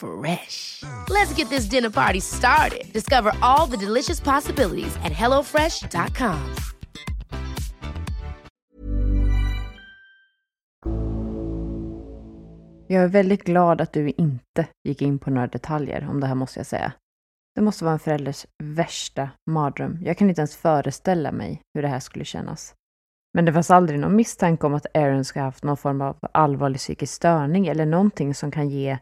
Fresh. Let's get this dinner party started. Discover all the delicious possibilities at hellofresh.com. Jag är väldigt glad att du inte gick in på några detaljer om det här måste jag säga. Det måste vara en förälders värsta mardröm. Jag kan inte ens föreställa mig hur det här skulle kännas. Men det fanns aldrig någon misstanke om att Aaron ska ha haft någon form av allvarlig psykisk störning eller någonting som kan ge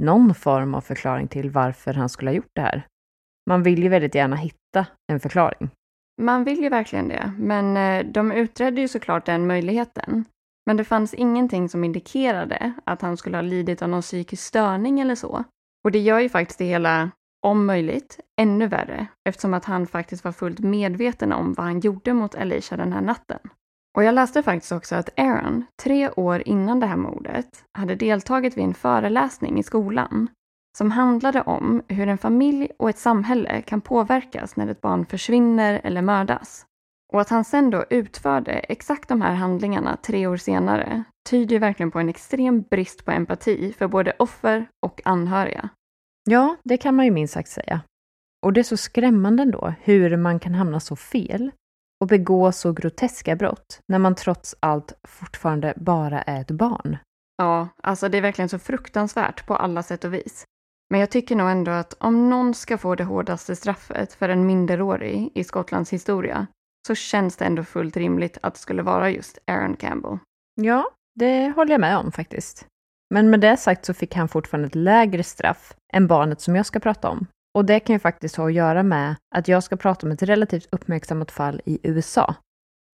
någon form av förklaring till varför han skulle ha gjort det här. Man vill ju väldigt gärna hitta en förklaring. Man vill ju verkligen det, men eh, de utredde ju såklart den möjligheten. Men det fanns ingenting som indikerade att han skulle ha lidit av någon psykisk störning eller så. Och det gör ju faktiskt det hela, om möjligt, ännu värre eftersom att han faktiskt var fullt medveten om vad han gjorde mot Alicia den här natten. Och jag läste faktiskt också att Aaron, tre år innan det här mordet, hade deltagit vid en föreläsning i skolan som handlade om hur en familj och ett samhälle kan påverkas när ett barn försvinner eller mördas. Och att han sen då utförde exakt de här handlingarna tre år senare tyder ju verkligen på en extrem brist på empati för både offer och anhöriga. Ja, det kan man ju minst sagt säga. Och det är så skrämmande ändå hur man kan hamna så fel och begå så groteska brott när man trots allt fortfarande bara är ett barn. Ja, alltså det är verkligen så fruktansvärt på alla sätt och vis. Men jag tycker nog ändå att om någon ska få det hårdaste straffet för en minderårig i Skottlands historia så känns det ändå fullt rimligt att det skulle vara just Aaron Campbell. Ja, det håller jag med om faktiskt. Men med det sagt så fick han fortfarande ett lägre straff än barnet som jag ska prata om. Och det kan ju faktiskt ha att göra med att jag ska prata om ett relativt uppmärksammat fall i USA.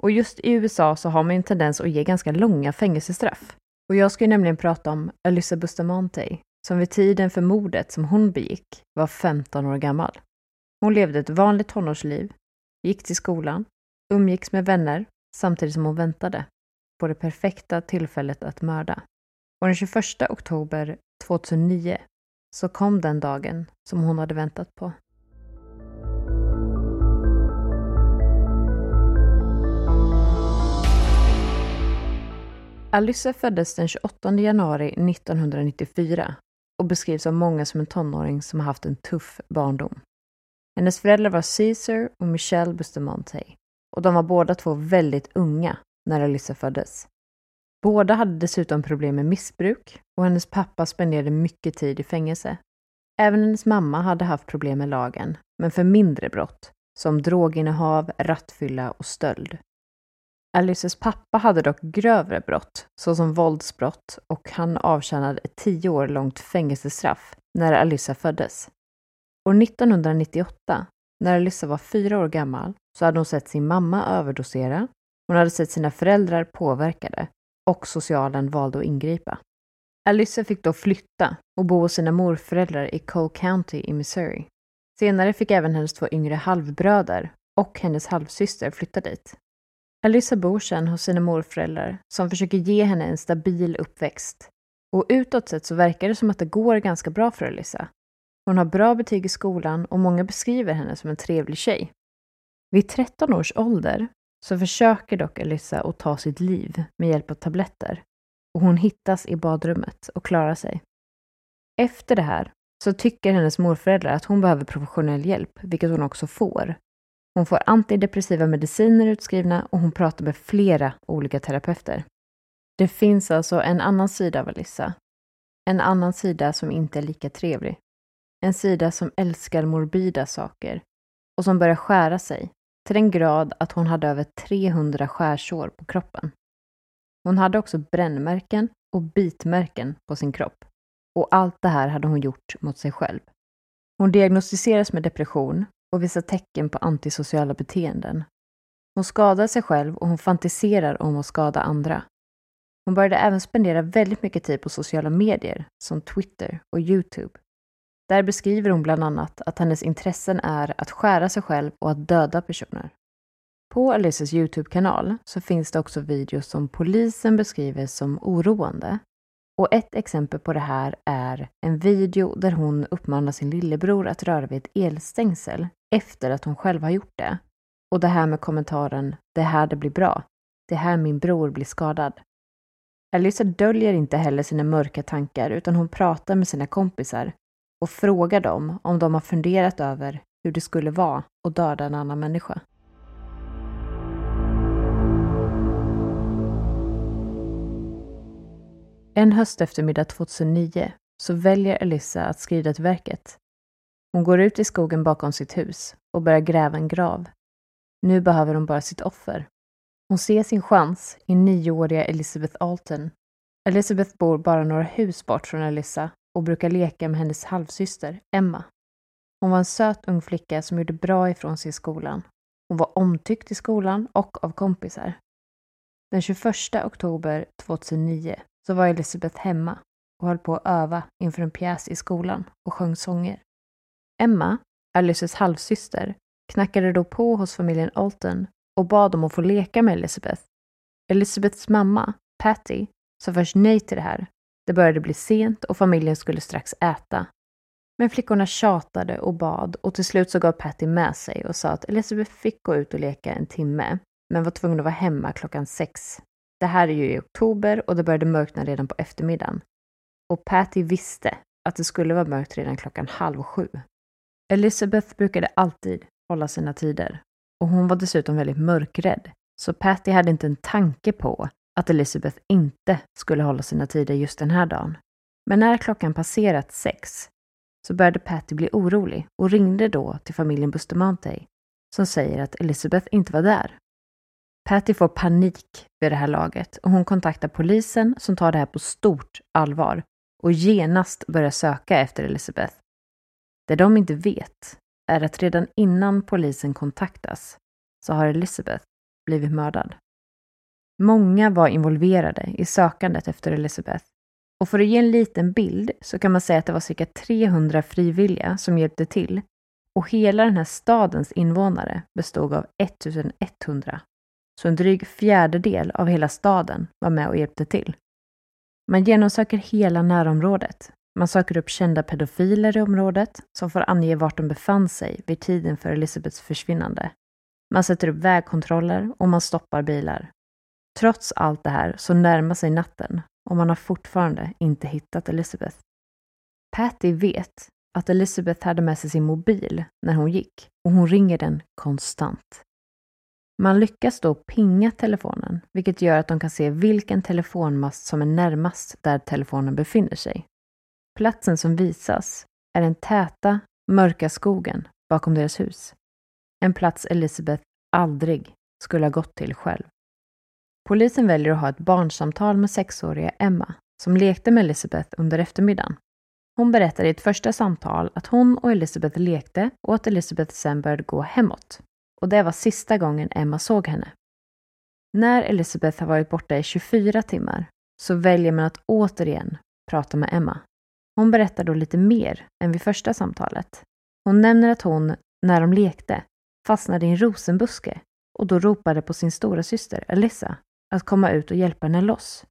Och just i USA så har man en tendens att ge ganska långa fängelsestraff. Och jag ska ju nämligen prata om Alyssa Bustamante, som vid tiden för mordet som hon begick var 15 år gammal. Hon levde ett vanligt tonårsliv, gick till skolan, umgicks med vänner samtidigt som hon väntade på det perfekta tillfället att mörda. Och den 21 oktober 2009 så kom den dagen som hon hade väntat på. Alyssa föddes den 28 januari 1994 och beskrivs av många som en tonåring som har haft en tuff barndom. Hennes föräldrar var Caesar och Michelle Bustamante och de var båda två väldigt unga när Alyssa föddes. Båda hade dessutom problem med missbruk och hennes pappa spenderade mycket tid i fängelse. Även hennes mamma hade haft problem med lagen, men för mindre brott, som droginnehav, rattfylla och stöld. Alices pappa hade dock grövre brott, såsom våldsbrott och han avtjänade ett tio år långt fängelsestraff när Alyssa föddes. År 1998, när Alyssa var fyra år gammal, så hade hon sett sin mamma överdosera, hon hade sett sina föräldrar påverkade och socialen valde att ingripa. Alyssa fick då flytta och bo hos sina morföräldrar i Cole County i Missouri. Senare fick även hennes två yngre halvbröder och hennes halvsyster flytta dit. Alyssa bor sedan hos sina morföräldrar som försöker ge henne en stabil uppväxt. Och utåt sett så verkar det som att det går ganska bra för Alyssa. Hon har bra betyg i skolan och många beskriver henne som en trevlig tjej. Vid 13 års ålder så försöker dock Alyssa att ta sitt liv med hjälp av tabletter och hon hittas i badrummet och klarar sig. Efter det här så tycker hennes morföräldrar att hon behöver professionell hjälp, vilket hon också får. Hon får antidepressiva mediciner utskrivna och hon pratar med flera olika terapeuter. Det finns alltså en annan sida av Alyssa. En annan sida som inte är lika trevlig. En sida som älskar morbida saker och som börjar skära sig till den grad att hon hade över 300 skärsår på kroppen. Hon hade också brännmärken och bitmärken på sin kropp. Och allt det här hade hon gjort mot sig själv. Hon diagnostiseras med depression och visar tecken på antisociala beteenden. Hon skadar sig själv och hon fantiserar om att skada andra. Hon började även spendera väldigt mycket tid på sociala medier som Twitter och Youtube. Där beskriver hon bland annat att hennes intressen är att skära sig själv och att döda personer. På Alices Youtube-kanal så finns det också videos som polisen beskriver som oroande. Och ett exempel på det här är en video där hon uppmanar sin lillebror att röra vid ett elstängsel efter att hon själv har gjort det. Och det här med kommentaren “Det här det blir bra. Det här min bror blir skadad”. Alyssa döljer inte heller sina mörka tankar utan hon pratar med sina kompisar och frågar dem om de har funderat över hur det skulle vara att döda en annan människa. En hösteftermiddag 2009 så väljer Elissa att skrida till verket. Hon går ut i skogen bakom sitt hus och börjar gräva en grav. Nu behöver hon bara sitt offer. Hon ser sin chans i nioåriga Elizabeth Alton. Elizabeth bor bara några hus bort från Elissa och brukar leka med hennes halvsyster Emma. Hon var en söt ung flicka som gjorde bra ifrån sig i skolan. Hon var omtyckt i skolan och av kompisar. Den 21 oktober 2009 så var Elisabeth hemma och höll på att öva inför en pjäs i skolan och sjöng sånger. Emma, Alices halvsyster, knackade då på hos familjen Alton och bad om att få leka med Elizabeth. Elizabeths mamma, Patty, sa först nej till det här. Det började bli sent och familjen skulle strax äta. Men flickorna tjatade och bad och till slut så gav Patty med sig och sa att Elizabeth fick gå ut och leka en timme, men var tvungen att vara hemma klockan sex det här är ju i oktober och det började mörkna redan på eftermiddagen. Och Patty visste att det skulle vara mörkt redan klockan halv sju. Elizabeth brukade alltid hålla sina tider och hon var dessutom väldigt mörkrädd. Så Patty hade inte en tanke på att Elizabeth inte skulle hålla sina tider just den här dagen. Men när klockan passerat sex så började Patty bli orolig och ringde då till familjen Bustamante som säger att Elizabeth inte var där. Patty får panik vid det här laget och hon kontaktar polisen som tar det här på stort allvar och genast börjar söka efter Elizabeth. Det de inte vet är att redan innan polisen kontaktas så har Elizabeth blivit mördad. Många var involverade i sökandet efter Elizabeth och för att ge en liten bild så kan man säga att det var cirka 300 frivilliga som hjälpte till och hela den här stadens invånare bestod av 1100. Så en dryg fjärdedel av hela staden var med och hjälpte till. Man genomsöker hela närområdet. Man söker upp kända pedofiler i området som får ange vart de befann sig vid tiden för Elizabeths försvinnande. Man sätter upp vägkontroller och man stoppar bilar. Trots allt det här så närmar sig natten och man har fortfarande inte hittat Elizabeth. Patty vet att Elizabeth hade med sig sin mobil när hon gick och hon ringer den konstant. Man lyckas då pinga telefonen, vilket gör att de kan se vilken telefonmast som är närmast där telefonen befinner sig. Platsen som visas är den täta, mörka skogen bakom deras hus. En plats Elizabeth aldrig skulle ha gått till själv. Polisen väljer att ha ett barnsamtal med sexåriga Emma, som lekte med Elizabeth under eftermiddagen. Hon berättar i ett första samtal att hon och Elizabeth lekte och att Elizabeth sen började gå hemåt. Och det var sista gången Emma såg henne. När Elizabeth har varit borta i 24 timmar så väljer man att återigen prata med Emma. Hon berättar då lite mer än vid första samtalet. Hon nämner att hon, när de lekte, fastnade i en rosenbuske och då ropade på sin stora syster Elissa att komma ut och hjälpa henne loss.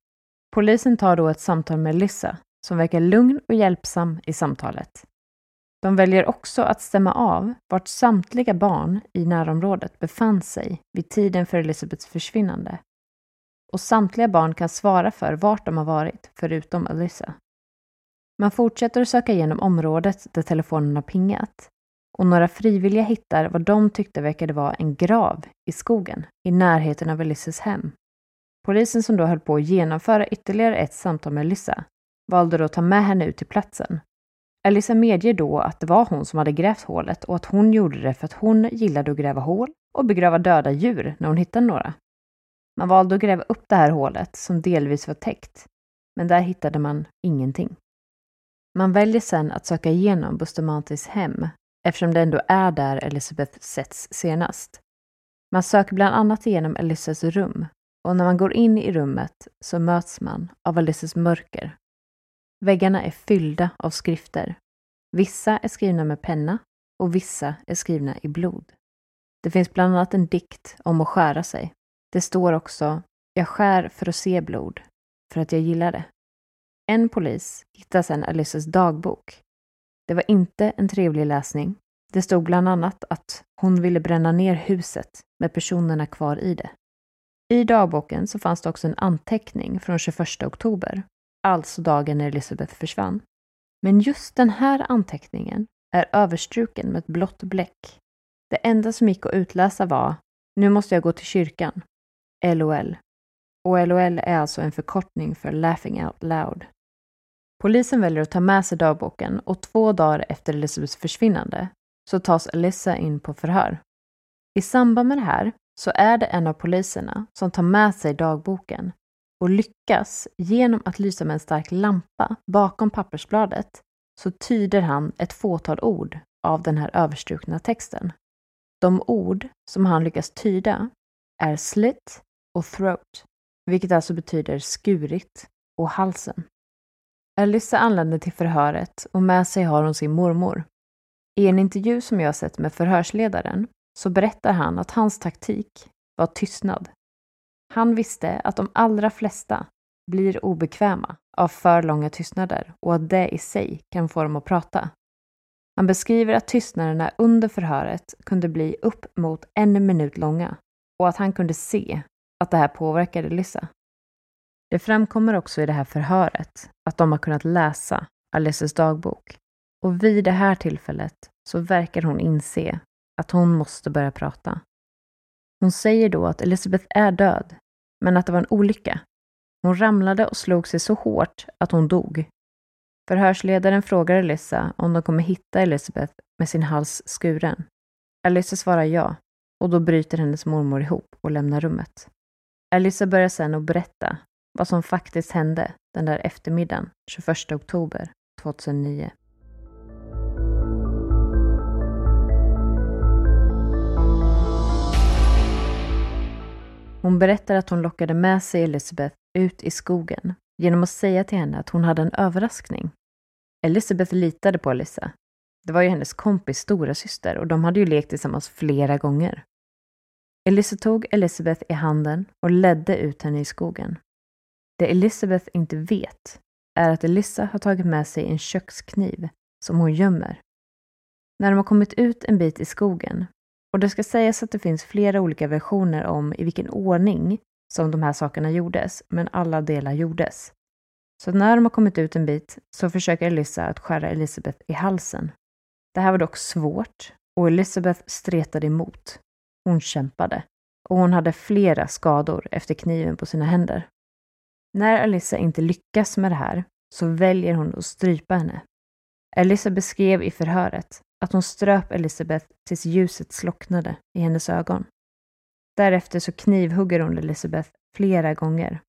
Polisen tar då ett samtal med Elissa som verkar lugn och hjälpsam i samtalet. De väljer också att stämma av vart samtliga barn i närområdet befann sig vid tiden för Elizabeths försvinnande. Och samtliga barn kan svara för vart de har varit, förutom Elissa. Man fortsätter att söka igenom området där telefonen har pingat och några frivilliga hittar vad de tyckte verkade vara en grav i skogen i närheten av Elissas hem. Polisen som då höll på att genomföra ytterligare ett samtal med Elissa valde då att ta med henne ut till platsen. Elissa medger då att det var hon som hade grävt hålet och att hon gjorde det för att hon gillade att gräva hål och begrava döda djur när hon hittade några. Man valde att gräva upp det här hålet som delvis var täckt, men där hittade man ingenting. Man väljer sen att söka igenom Bustamantis hem eftersom det ändå är där Elizabeth setts senast. Man söker bland annat igenom Elissas rum och när man går in i rummet så möts man av Alices mörker. Väggarna är fyllda av skrifter. Vissa är skrivna med penna och vissa är skrivna i blod. Det finns bland annat en dikt om att skära sig. Det står också Jag skär för att se blod, för att jag gillar det. En polis hittar sedan Alices dagbok. Det var inte en trevlig läsning. Det stod bland annat att hon ville bränna ner huset med personerna kvar i det. I dagboken så fanns det också en anteckning från 21 oktober, alltså dagen när Elizabeth försvann. Men just den här anteckningen är överstruken med ett blått bläck. Det enda som gick att utläsa var Nu måste jag gå till kyrkan. LOL. Och LOL är alltså en förkortning för Laughing Out Loud. Polisen väljer att ta med sig dagboken och två dagar efter Elizabeths försvinnande så tas Elissa in på förhör. I samband med det här så är det en av poliserna som tar med sig dagboken och lyckas genom att lysa med en stark lampa bakom pappersbladet så tyder han ett fåtal ord av den här överstrukna texten. De ord som han lyckas tyda är slit och throat, vilket alltså betyder skurit och halsen. Alyssa anländer till förhöret och med sig har hon sin mormor. I en intervju som jag sett med förhörsledaren så berättar han att hans taktik var tystnad. Han visste att de allra flesta blir obekväma av för långa tystnader och att det i sig kan få dem att prata. Han beskriver att tystnaderna under förhöret kunde bli upp mot en minut långa och att han kunde se att det här påverkade Lissa. Det framkommer också i det här förhöret att de har kunnat läsa Alices dagbok och vid det här tillfället så verkar hon inse att hon måste börja prata. Hon säger då att Elizabeth är död, men att det var en olycka. Hon ramlade och slog sig så hårt att hon dog. Förhörsledaren frågar Elissa om de kommer hitta Elizabeth med sin hals skuren. Elissa svarar ja, och då bryter hennes mormor ihop och lämnar rummet. Alyssa börjar sedan att berätta vad som faktiskt hände den där eftermiddagen 21 oktober 2009. Hon berättar att hon lockade med sig Elizabeth ut i skogen genom att säga till henne att hon hade en överraskning. Elizabeth litade på Alyssa. Det var ju hennes kompis stora syster och de hade ju lekt tillsammans flera gånger. Elissa tog Elizabeth i handen och ledde ut henne i skogen. Det Elizabeth inte vet är att Elissa har tagit med sig en kökskniv som hon gömmer. När de har kommit ut en bit i skogen, och det ska sägas att det finns flera olika versioner om i vilken ordning som de här sakerna gjordes, men alla delar gjordes. Så när de har kommit ut en bit så försöker Elissa att skära Elizabeth i halsen. Det här var dock svårt och Elizabeth stretade emot. Hon kämpade och hon hade flera skador efter kniven på sina händer. När Alyssa inte lyckas med det här så väljer hon att strypa henne. Alyssa beskrev i förhöret att hon ströp Elizabeth tills ljuset slocknade i hennes ögon. Därefter så knivhugger hon Elizabeth flera gånger.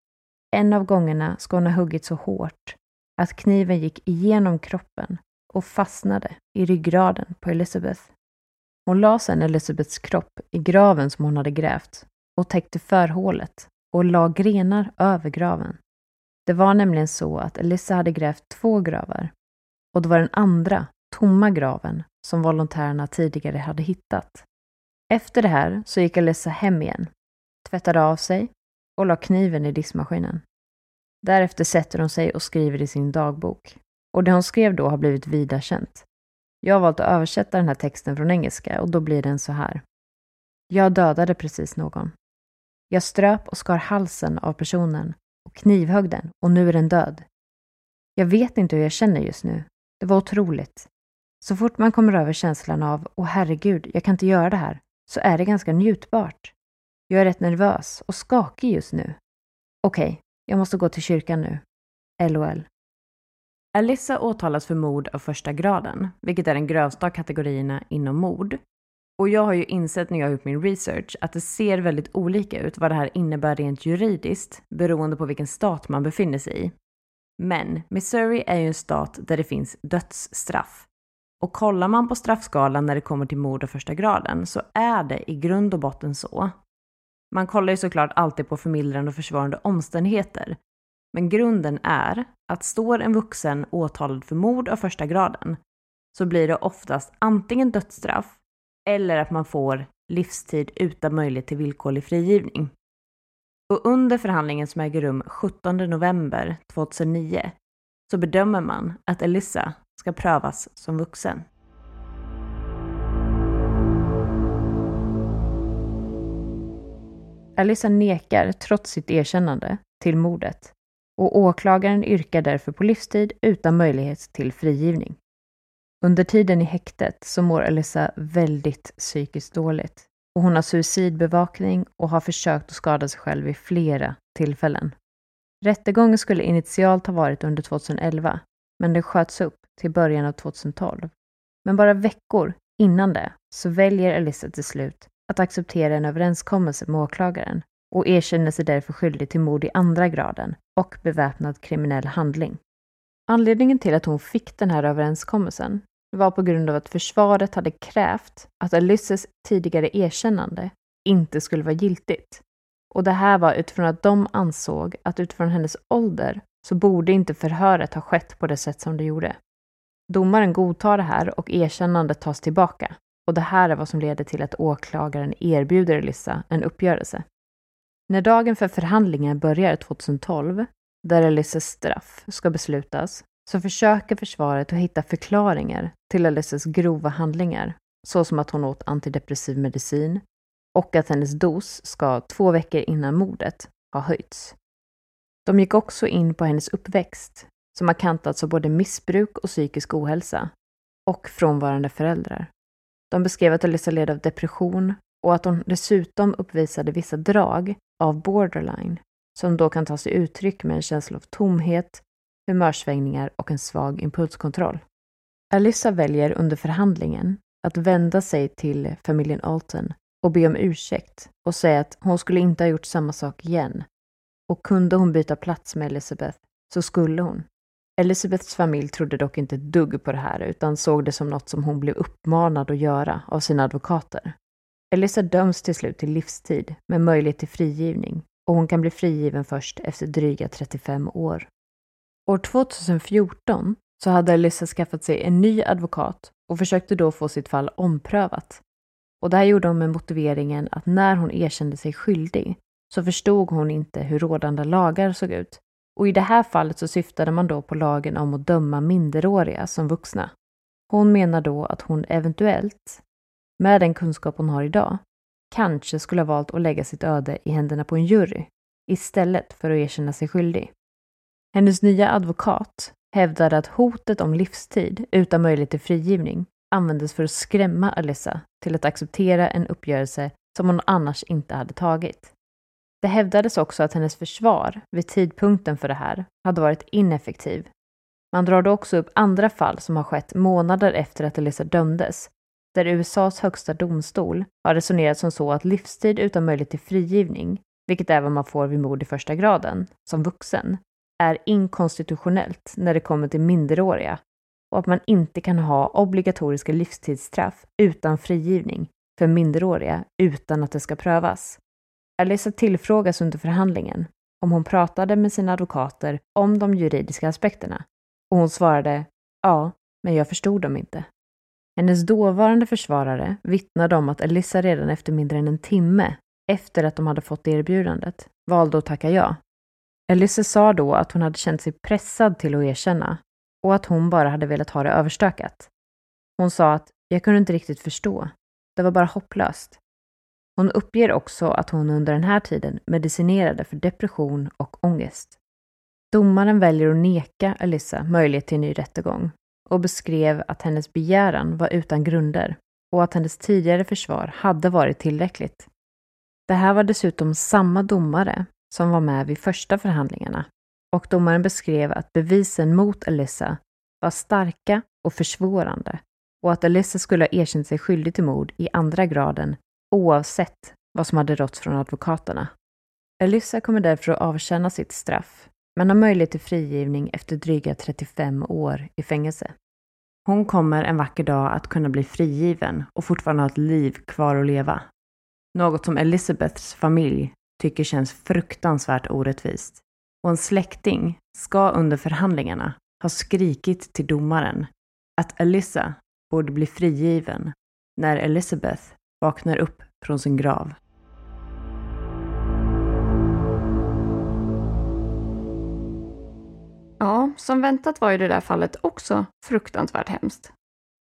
En av gångerna ska hon ha huggit så hårt att kniven gick igenom kroppen och fastnade i ryggraden på Elizabeth. Hon la sedan Elizabeths kropp i graven som hon hade grävt och täckte förhålet och la grenar över graven. Det var nämligen så att Elissa hade grävt två gravar och det var den andra, tomma graven som volontärerna tidigare hade hittat. Efter det här så gick Alessa hem igen, tvättade av sig och la kniven i diskmaskinen. Därefter sätter hon sig och skriver i sin dagbok. Och det hon skrev då har blivit vida känt. Jag har valt att översätta den här texten från engelska och då blir den så här. Jag dödade precis någon. Jag ströp och skar halsen av personen och knivhögg den och nu är den död. Jag vet inte hur jag känner just nu. Det var otroligt. Så fort man kommer över känslan av åh herregud, jag kan inte göra det här, så är det ganska njutbart. Jag är rätt nervös och skakig just nu. Okej, okay, jag måste gå till kyrkan nu. LOL. Alissa åtalas för mord av första graden, vilket är den grövsta av kategorierna inom mord. Och jag har ju insett när jag har gjort min research att det ser väldigt olika ut vad det här innebär rent juridiskt beroende på vilken stat man befinner sig i. Men Missouri är ju en stat där det finns dödsstraff. Och kollar man på straffskalan när det kommer till mord av första graden så är det i grund och botten så. Man kollar ju såklart alltid på förmildrande och försvarande omständigheter. Men grunden är att står en vuxen åtalad för mord av första graden så blir det oftast antingen dödsstraff eller att man får livstid utan möjlighet till villkorlig frigivning. Och under förhandlingen som äger rum 17 november 2009 så bedömer man att Elissa ska prövas som vuxen. Alyssa nekar, trots sitt erkännande, till mordet och åklagaren yrkar därför på livstid utan möjlighet till frigivning. Under tiden i häktet så mår Alyssa väldigt psykiskt dåligt och hon har suicidbevakning och har försökt att skada sig själv vid flera tillfällen. Rättegången skulle initialt ha varit under 2011, men den sköts upp till början av 2012. Men bara veckor innan det så väljer Alyssa till slut att acceptera en överenskommelse med åklagaren och erkänner sig därför skyldig till mord i andra graden och beväpnad kriminell handling. Anledningen till att hon fick den här överenskommelsen var på grund av att försvaret hade krävt att Alyssas tidigare erkännande inte skulle vara giltigt. Och det här var utifrån att de ansåg att utifrån hennes ålder så borde inte förhöret ha skett på det sätt som det gjorde. Domaren godtar det här och erkännandet tas tillbaka. Och det här är vad som leder till att åklagaren erbjuder Elissa en uppgörelse. När dagen för förhandlingen börjar 2012, där Elissas straff ska beslutas, så försöker försvaret att hitta förklaringar till Elissas grova handlingar, såsom att hon åt antidepressiv medicin och att hennes dos ska två veckor innan mordet ha höjts. De gick också in på hennes uppväxt, som har kantats av både missbruk och psykisk ohälsa, och frånvarande föräldrar. De beskrev att Alyssa led av depression och att hon dessutom uppvisade vissa drag av borderline, som då kan ta sig uttryck med en känsla av tomhet, humörsvängningar och en svag impulskontroll. Alyssa väljer under förhandlingen att vända sig till familjen Alton och be om ursäkt och säga att hon skulle inte ha gjort samma sak igen. Och kunde hon byta plats med Elizabeth så skulle hon. Elizabeths familj trodde dock inte ett dugg på det här utan såg det som något som hon blev uppmanad att göra av sina advokater. Elisa döms till slut till livstid med möjlighet till frigivning och hon kan bli frigiven först efter dryga 35 år. År 2014 så hade Elisa skaffat sig en ny advokat och försökte då få sitt fall omprövat. Och det här gjorde hon med motiveringen att när hon erkände sig skyldig så förstod hon inte hur rådande lagar såg ut. Och i det här fallet så syftade man då på lagen om att döma minderåriga som vuxna. Hon menar då att hon eventuellt, med den kunskap hon har idag, kanske skulle ha valt att lägga sitt öde i händerna på en jury istället för att erkänna sig skyldig. Hennes nya advokat hävdade att hotet om livstid utan möjlighet till frigivning användes för att skrämma Alyssa till att acceptera en uppgörelse som hon annars inte hade tagit. Det hävdades också att hennes försvar vid tidpunkten för det här hade varit ineffektiv. Man drar då också upp andra fall som har skett månader efter att Elisa dömdes, där USAs högsta domstol har resonerat som så att livstid utan möjlighet till frigivning, vilket är vad man får vid mord i första graden, som vuxen, är inkonstitutionellt när det kommer till minderåriga och att man inte kan ha obligatoriska livstidsstraff utan frigivning för minderåriga utan att det ska prövas. Alyssa tillfrågas under förhandlingen om hon pratade med sina advokater om de juridiska aspekterna och hon svarade ja, men jag förstod dem inte. Hennes dåvarande försvarare vittnade om att Alyssa redan efter mindre än en timme efter att de hade fått erbjudandet valde att tacka ja. Alyssa sa då att hon hade känt sig pressad till att erkänna och att hon bara hade velat ha det överstökat. Hon sa att jag kunde inte riktigt förstå. Det var bara hopplöst. Hon uppger också att hon under den här tiden medicinerade för depression och ångest. Domaren väljer att neka Alyssa möjlighet till en ny rättegång och beskrev att hennes begäran var utan grunder och att hennes tidigare försvar hade varit tillräckligt. Det här var dessutom samma domare som var med vid första förhandlingarna och domaren beskrev att bevisen mot Alyssa var starka och försvårande och att Alyssa skulle ha erkänt sig skyldig till mord i andra graden oavsett vad som hade rått från advokaterna. Elissa kommer därför att avtjäna sitt straff men har möjlighet till frigivning efter dryga 35 år i fängelse. Hon kommer en vacker dag att kunna bli frigiven och fortfarande ha ett liv kvar att leva. Något som Elizabeths familj tycker känns fruktansvärt orättvist. Och en släkting ska under förhandlingarna ha skrikit till domaren att Elissa borde bli frigiven när Elizabeth vaknar upp från sin grav. Ja, som väntat var ju det där fallet också fruktansvärt hemskt.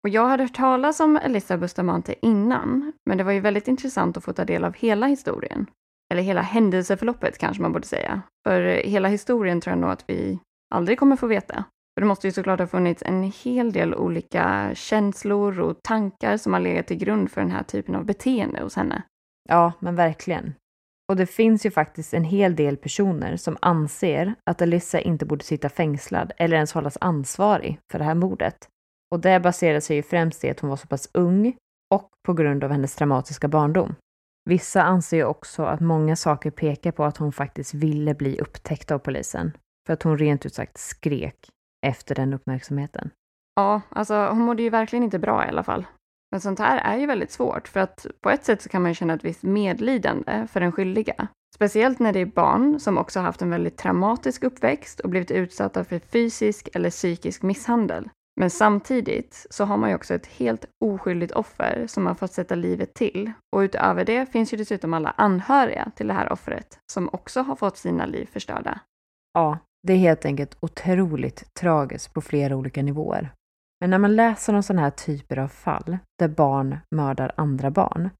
Och jag hade hört talas om Elisa Bustamante innan, men det var ju väldigt intressant att få ta del av hela historien. Eller hela händelseförloppet kanske man borde säga. För hela historien tror jag nog att vi aldrig kommer få veta. För det måste ju såklart ha funnits en hel del olika känslor och tankar som har legat till grund för den här typen av beteende hos henne. Ja, men verkligen. Och det finns ju faktiskt en hel del personer som anser att Alyssa inte borde sitta fängslad eller ens hållas ansvarig för det här mordet. Och det baserar sig ju främst i att hon var så pass ung och på grund av hennes traumatiska barndom. Vissa anser ju också att många saker pekar på att hon faktiskt ville bli upptäckt av polisen. För att hon rent ut sagt skrek efter den uppmärksamheten. Ja, alltså hon mådde ju verkligen inte bra i alla fall. Men sånt här är ju väldigt svårt för att på ett sätt så kan man ju känna ett visst medlidande för den skyldiga. Speciellt när det är barn som också haft en väldigt traumatisk uppväxt och blivit utsatta för fysisk eller psykisk misshandel. Men samtidigt så har man ju också ett helt oskyldigt offer som har fått sätta livet till. Och utöver det finns ju dessutom alla anhöriga till det här offret som också har fått sina liv förstörda. Ja, det är helt enkelt otroligt tragiskt på flera olika nivåer. Men när man läser om sådana här typer av fall där barn mördar andra barn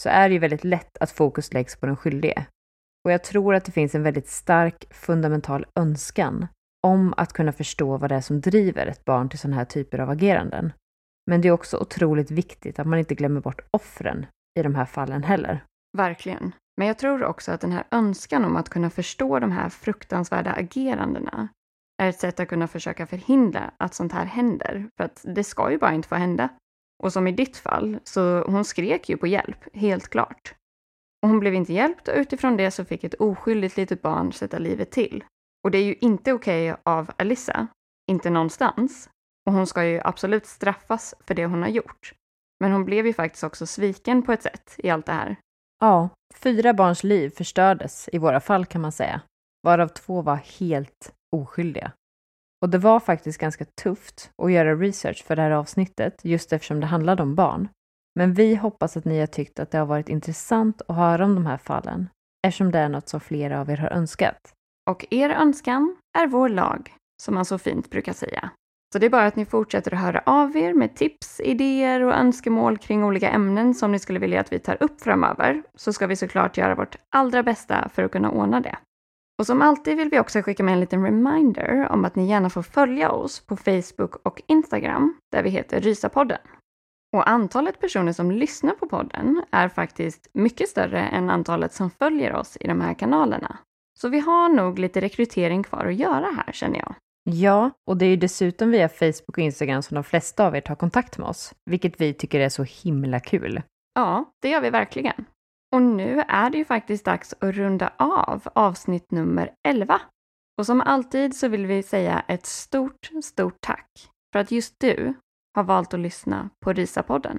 så är det ju väldigt lätt att fokus läggs på den skyldige. Och jag tror att det finns en väldigt stark fundamental önskan om att kunna förstå vad det är som driver ett barn till sådana här typer av ageranden. Men det är också otroligt viktigt att man inte glömmer bort offren i de här fallen heller. Verkligen. Men jag tror också att den här önskan om att kunna förstå de här fruktansvärda agerandena är ett sätt att kunna försöka förhindra att sånt här händer. För att det ska ju bara inte få hända. Och som i ditt fall, så hon skrek ju på hjälp, helt klart. Och hon blev inte hjälpt och utifrån det så fick ett oskyldigt litet barn sätta livet till. Och det är ju inte okej okay av Alyssa, inte någonstans. Och hon ska ju absolut straffas för det hon har gjort. Men hon blev ju faktiskt också sviken på ett sätt i allt det här. Ja, fyra barns liv förstördes i våra fall kan man säga, varav två var helt oskyldiga. Och det var faktiskt ganska tufft att göra research för det här avsnittet, just eftersom det handlade om barn. Men vi hoppas att ni har tyckt att det har varit intressant att höra om de här fallen, eftersom det är något som flera av er har önskat. Och er önskan är vår lag, som man så fint brukar säga. Så det är bara att ni fortsätter att höra av er med tips, idéer och önskemål kring olika ämnen som ni skulle vilja att vi tar upp framöver, så ska vi såklart göra vårt allra bästa för att kunna ordna det. Och som alltid vill vi också skicka med en liten reminder om att ni gärna får följa oss på Facebook och Instagram, där vi heter Rysapodden. Och antalet personer som lyssnar på podden är faktiskt mycket större än antalet som följer oss i de här kanalerna. Så vi har nog lite rekrytering kvar att göra här känner jag. Ja, och det är ju dessutom via Facebook och Instagram som de flesta av er tar kontakt med oss, vilket vi tycker är så himla kul. Ja, det gör vi verkligen. Och nu är det ju faktiskt dags att runda av avsnitt nummer 11. Och som alltid så vill vi säga ett stort, stort tack för att just du har valt att lyssna på Risa-podden.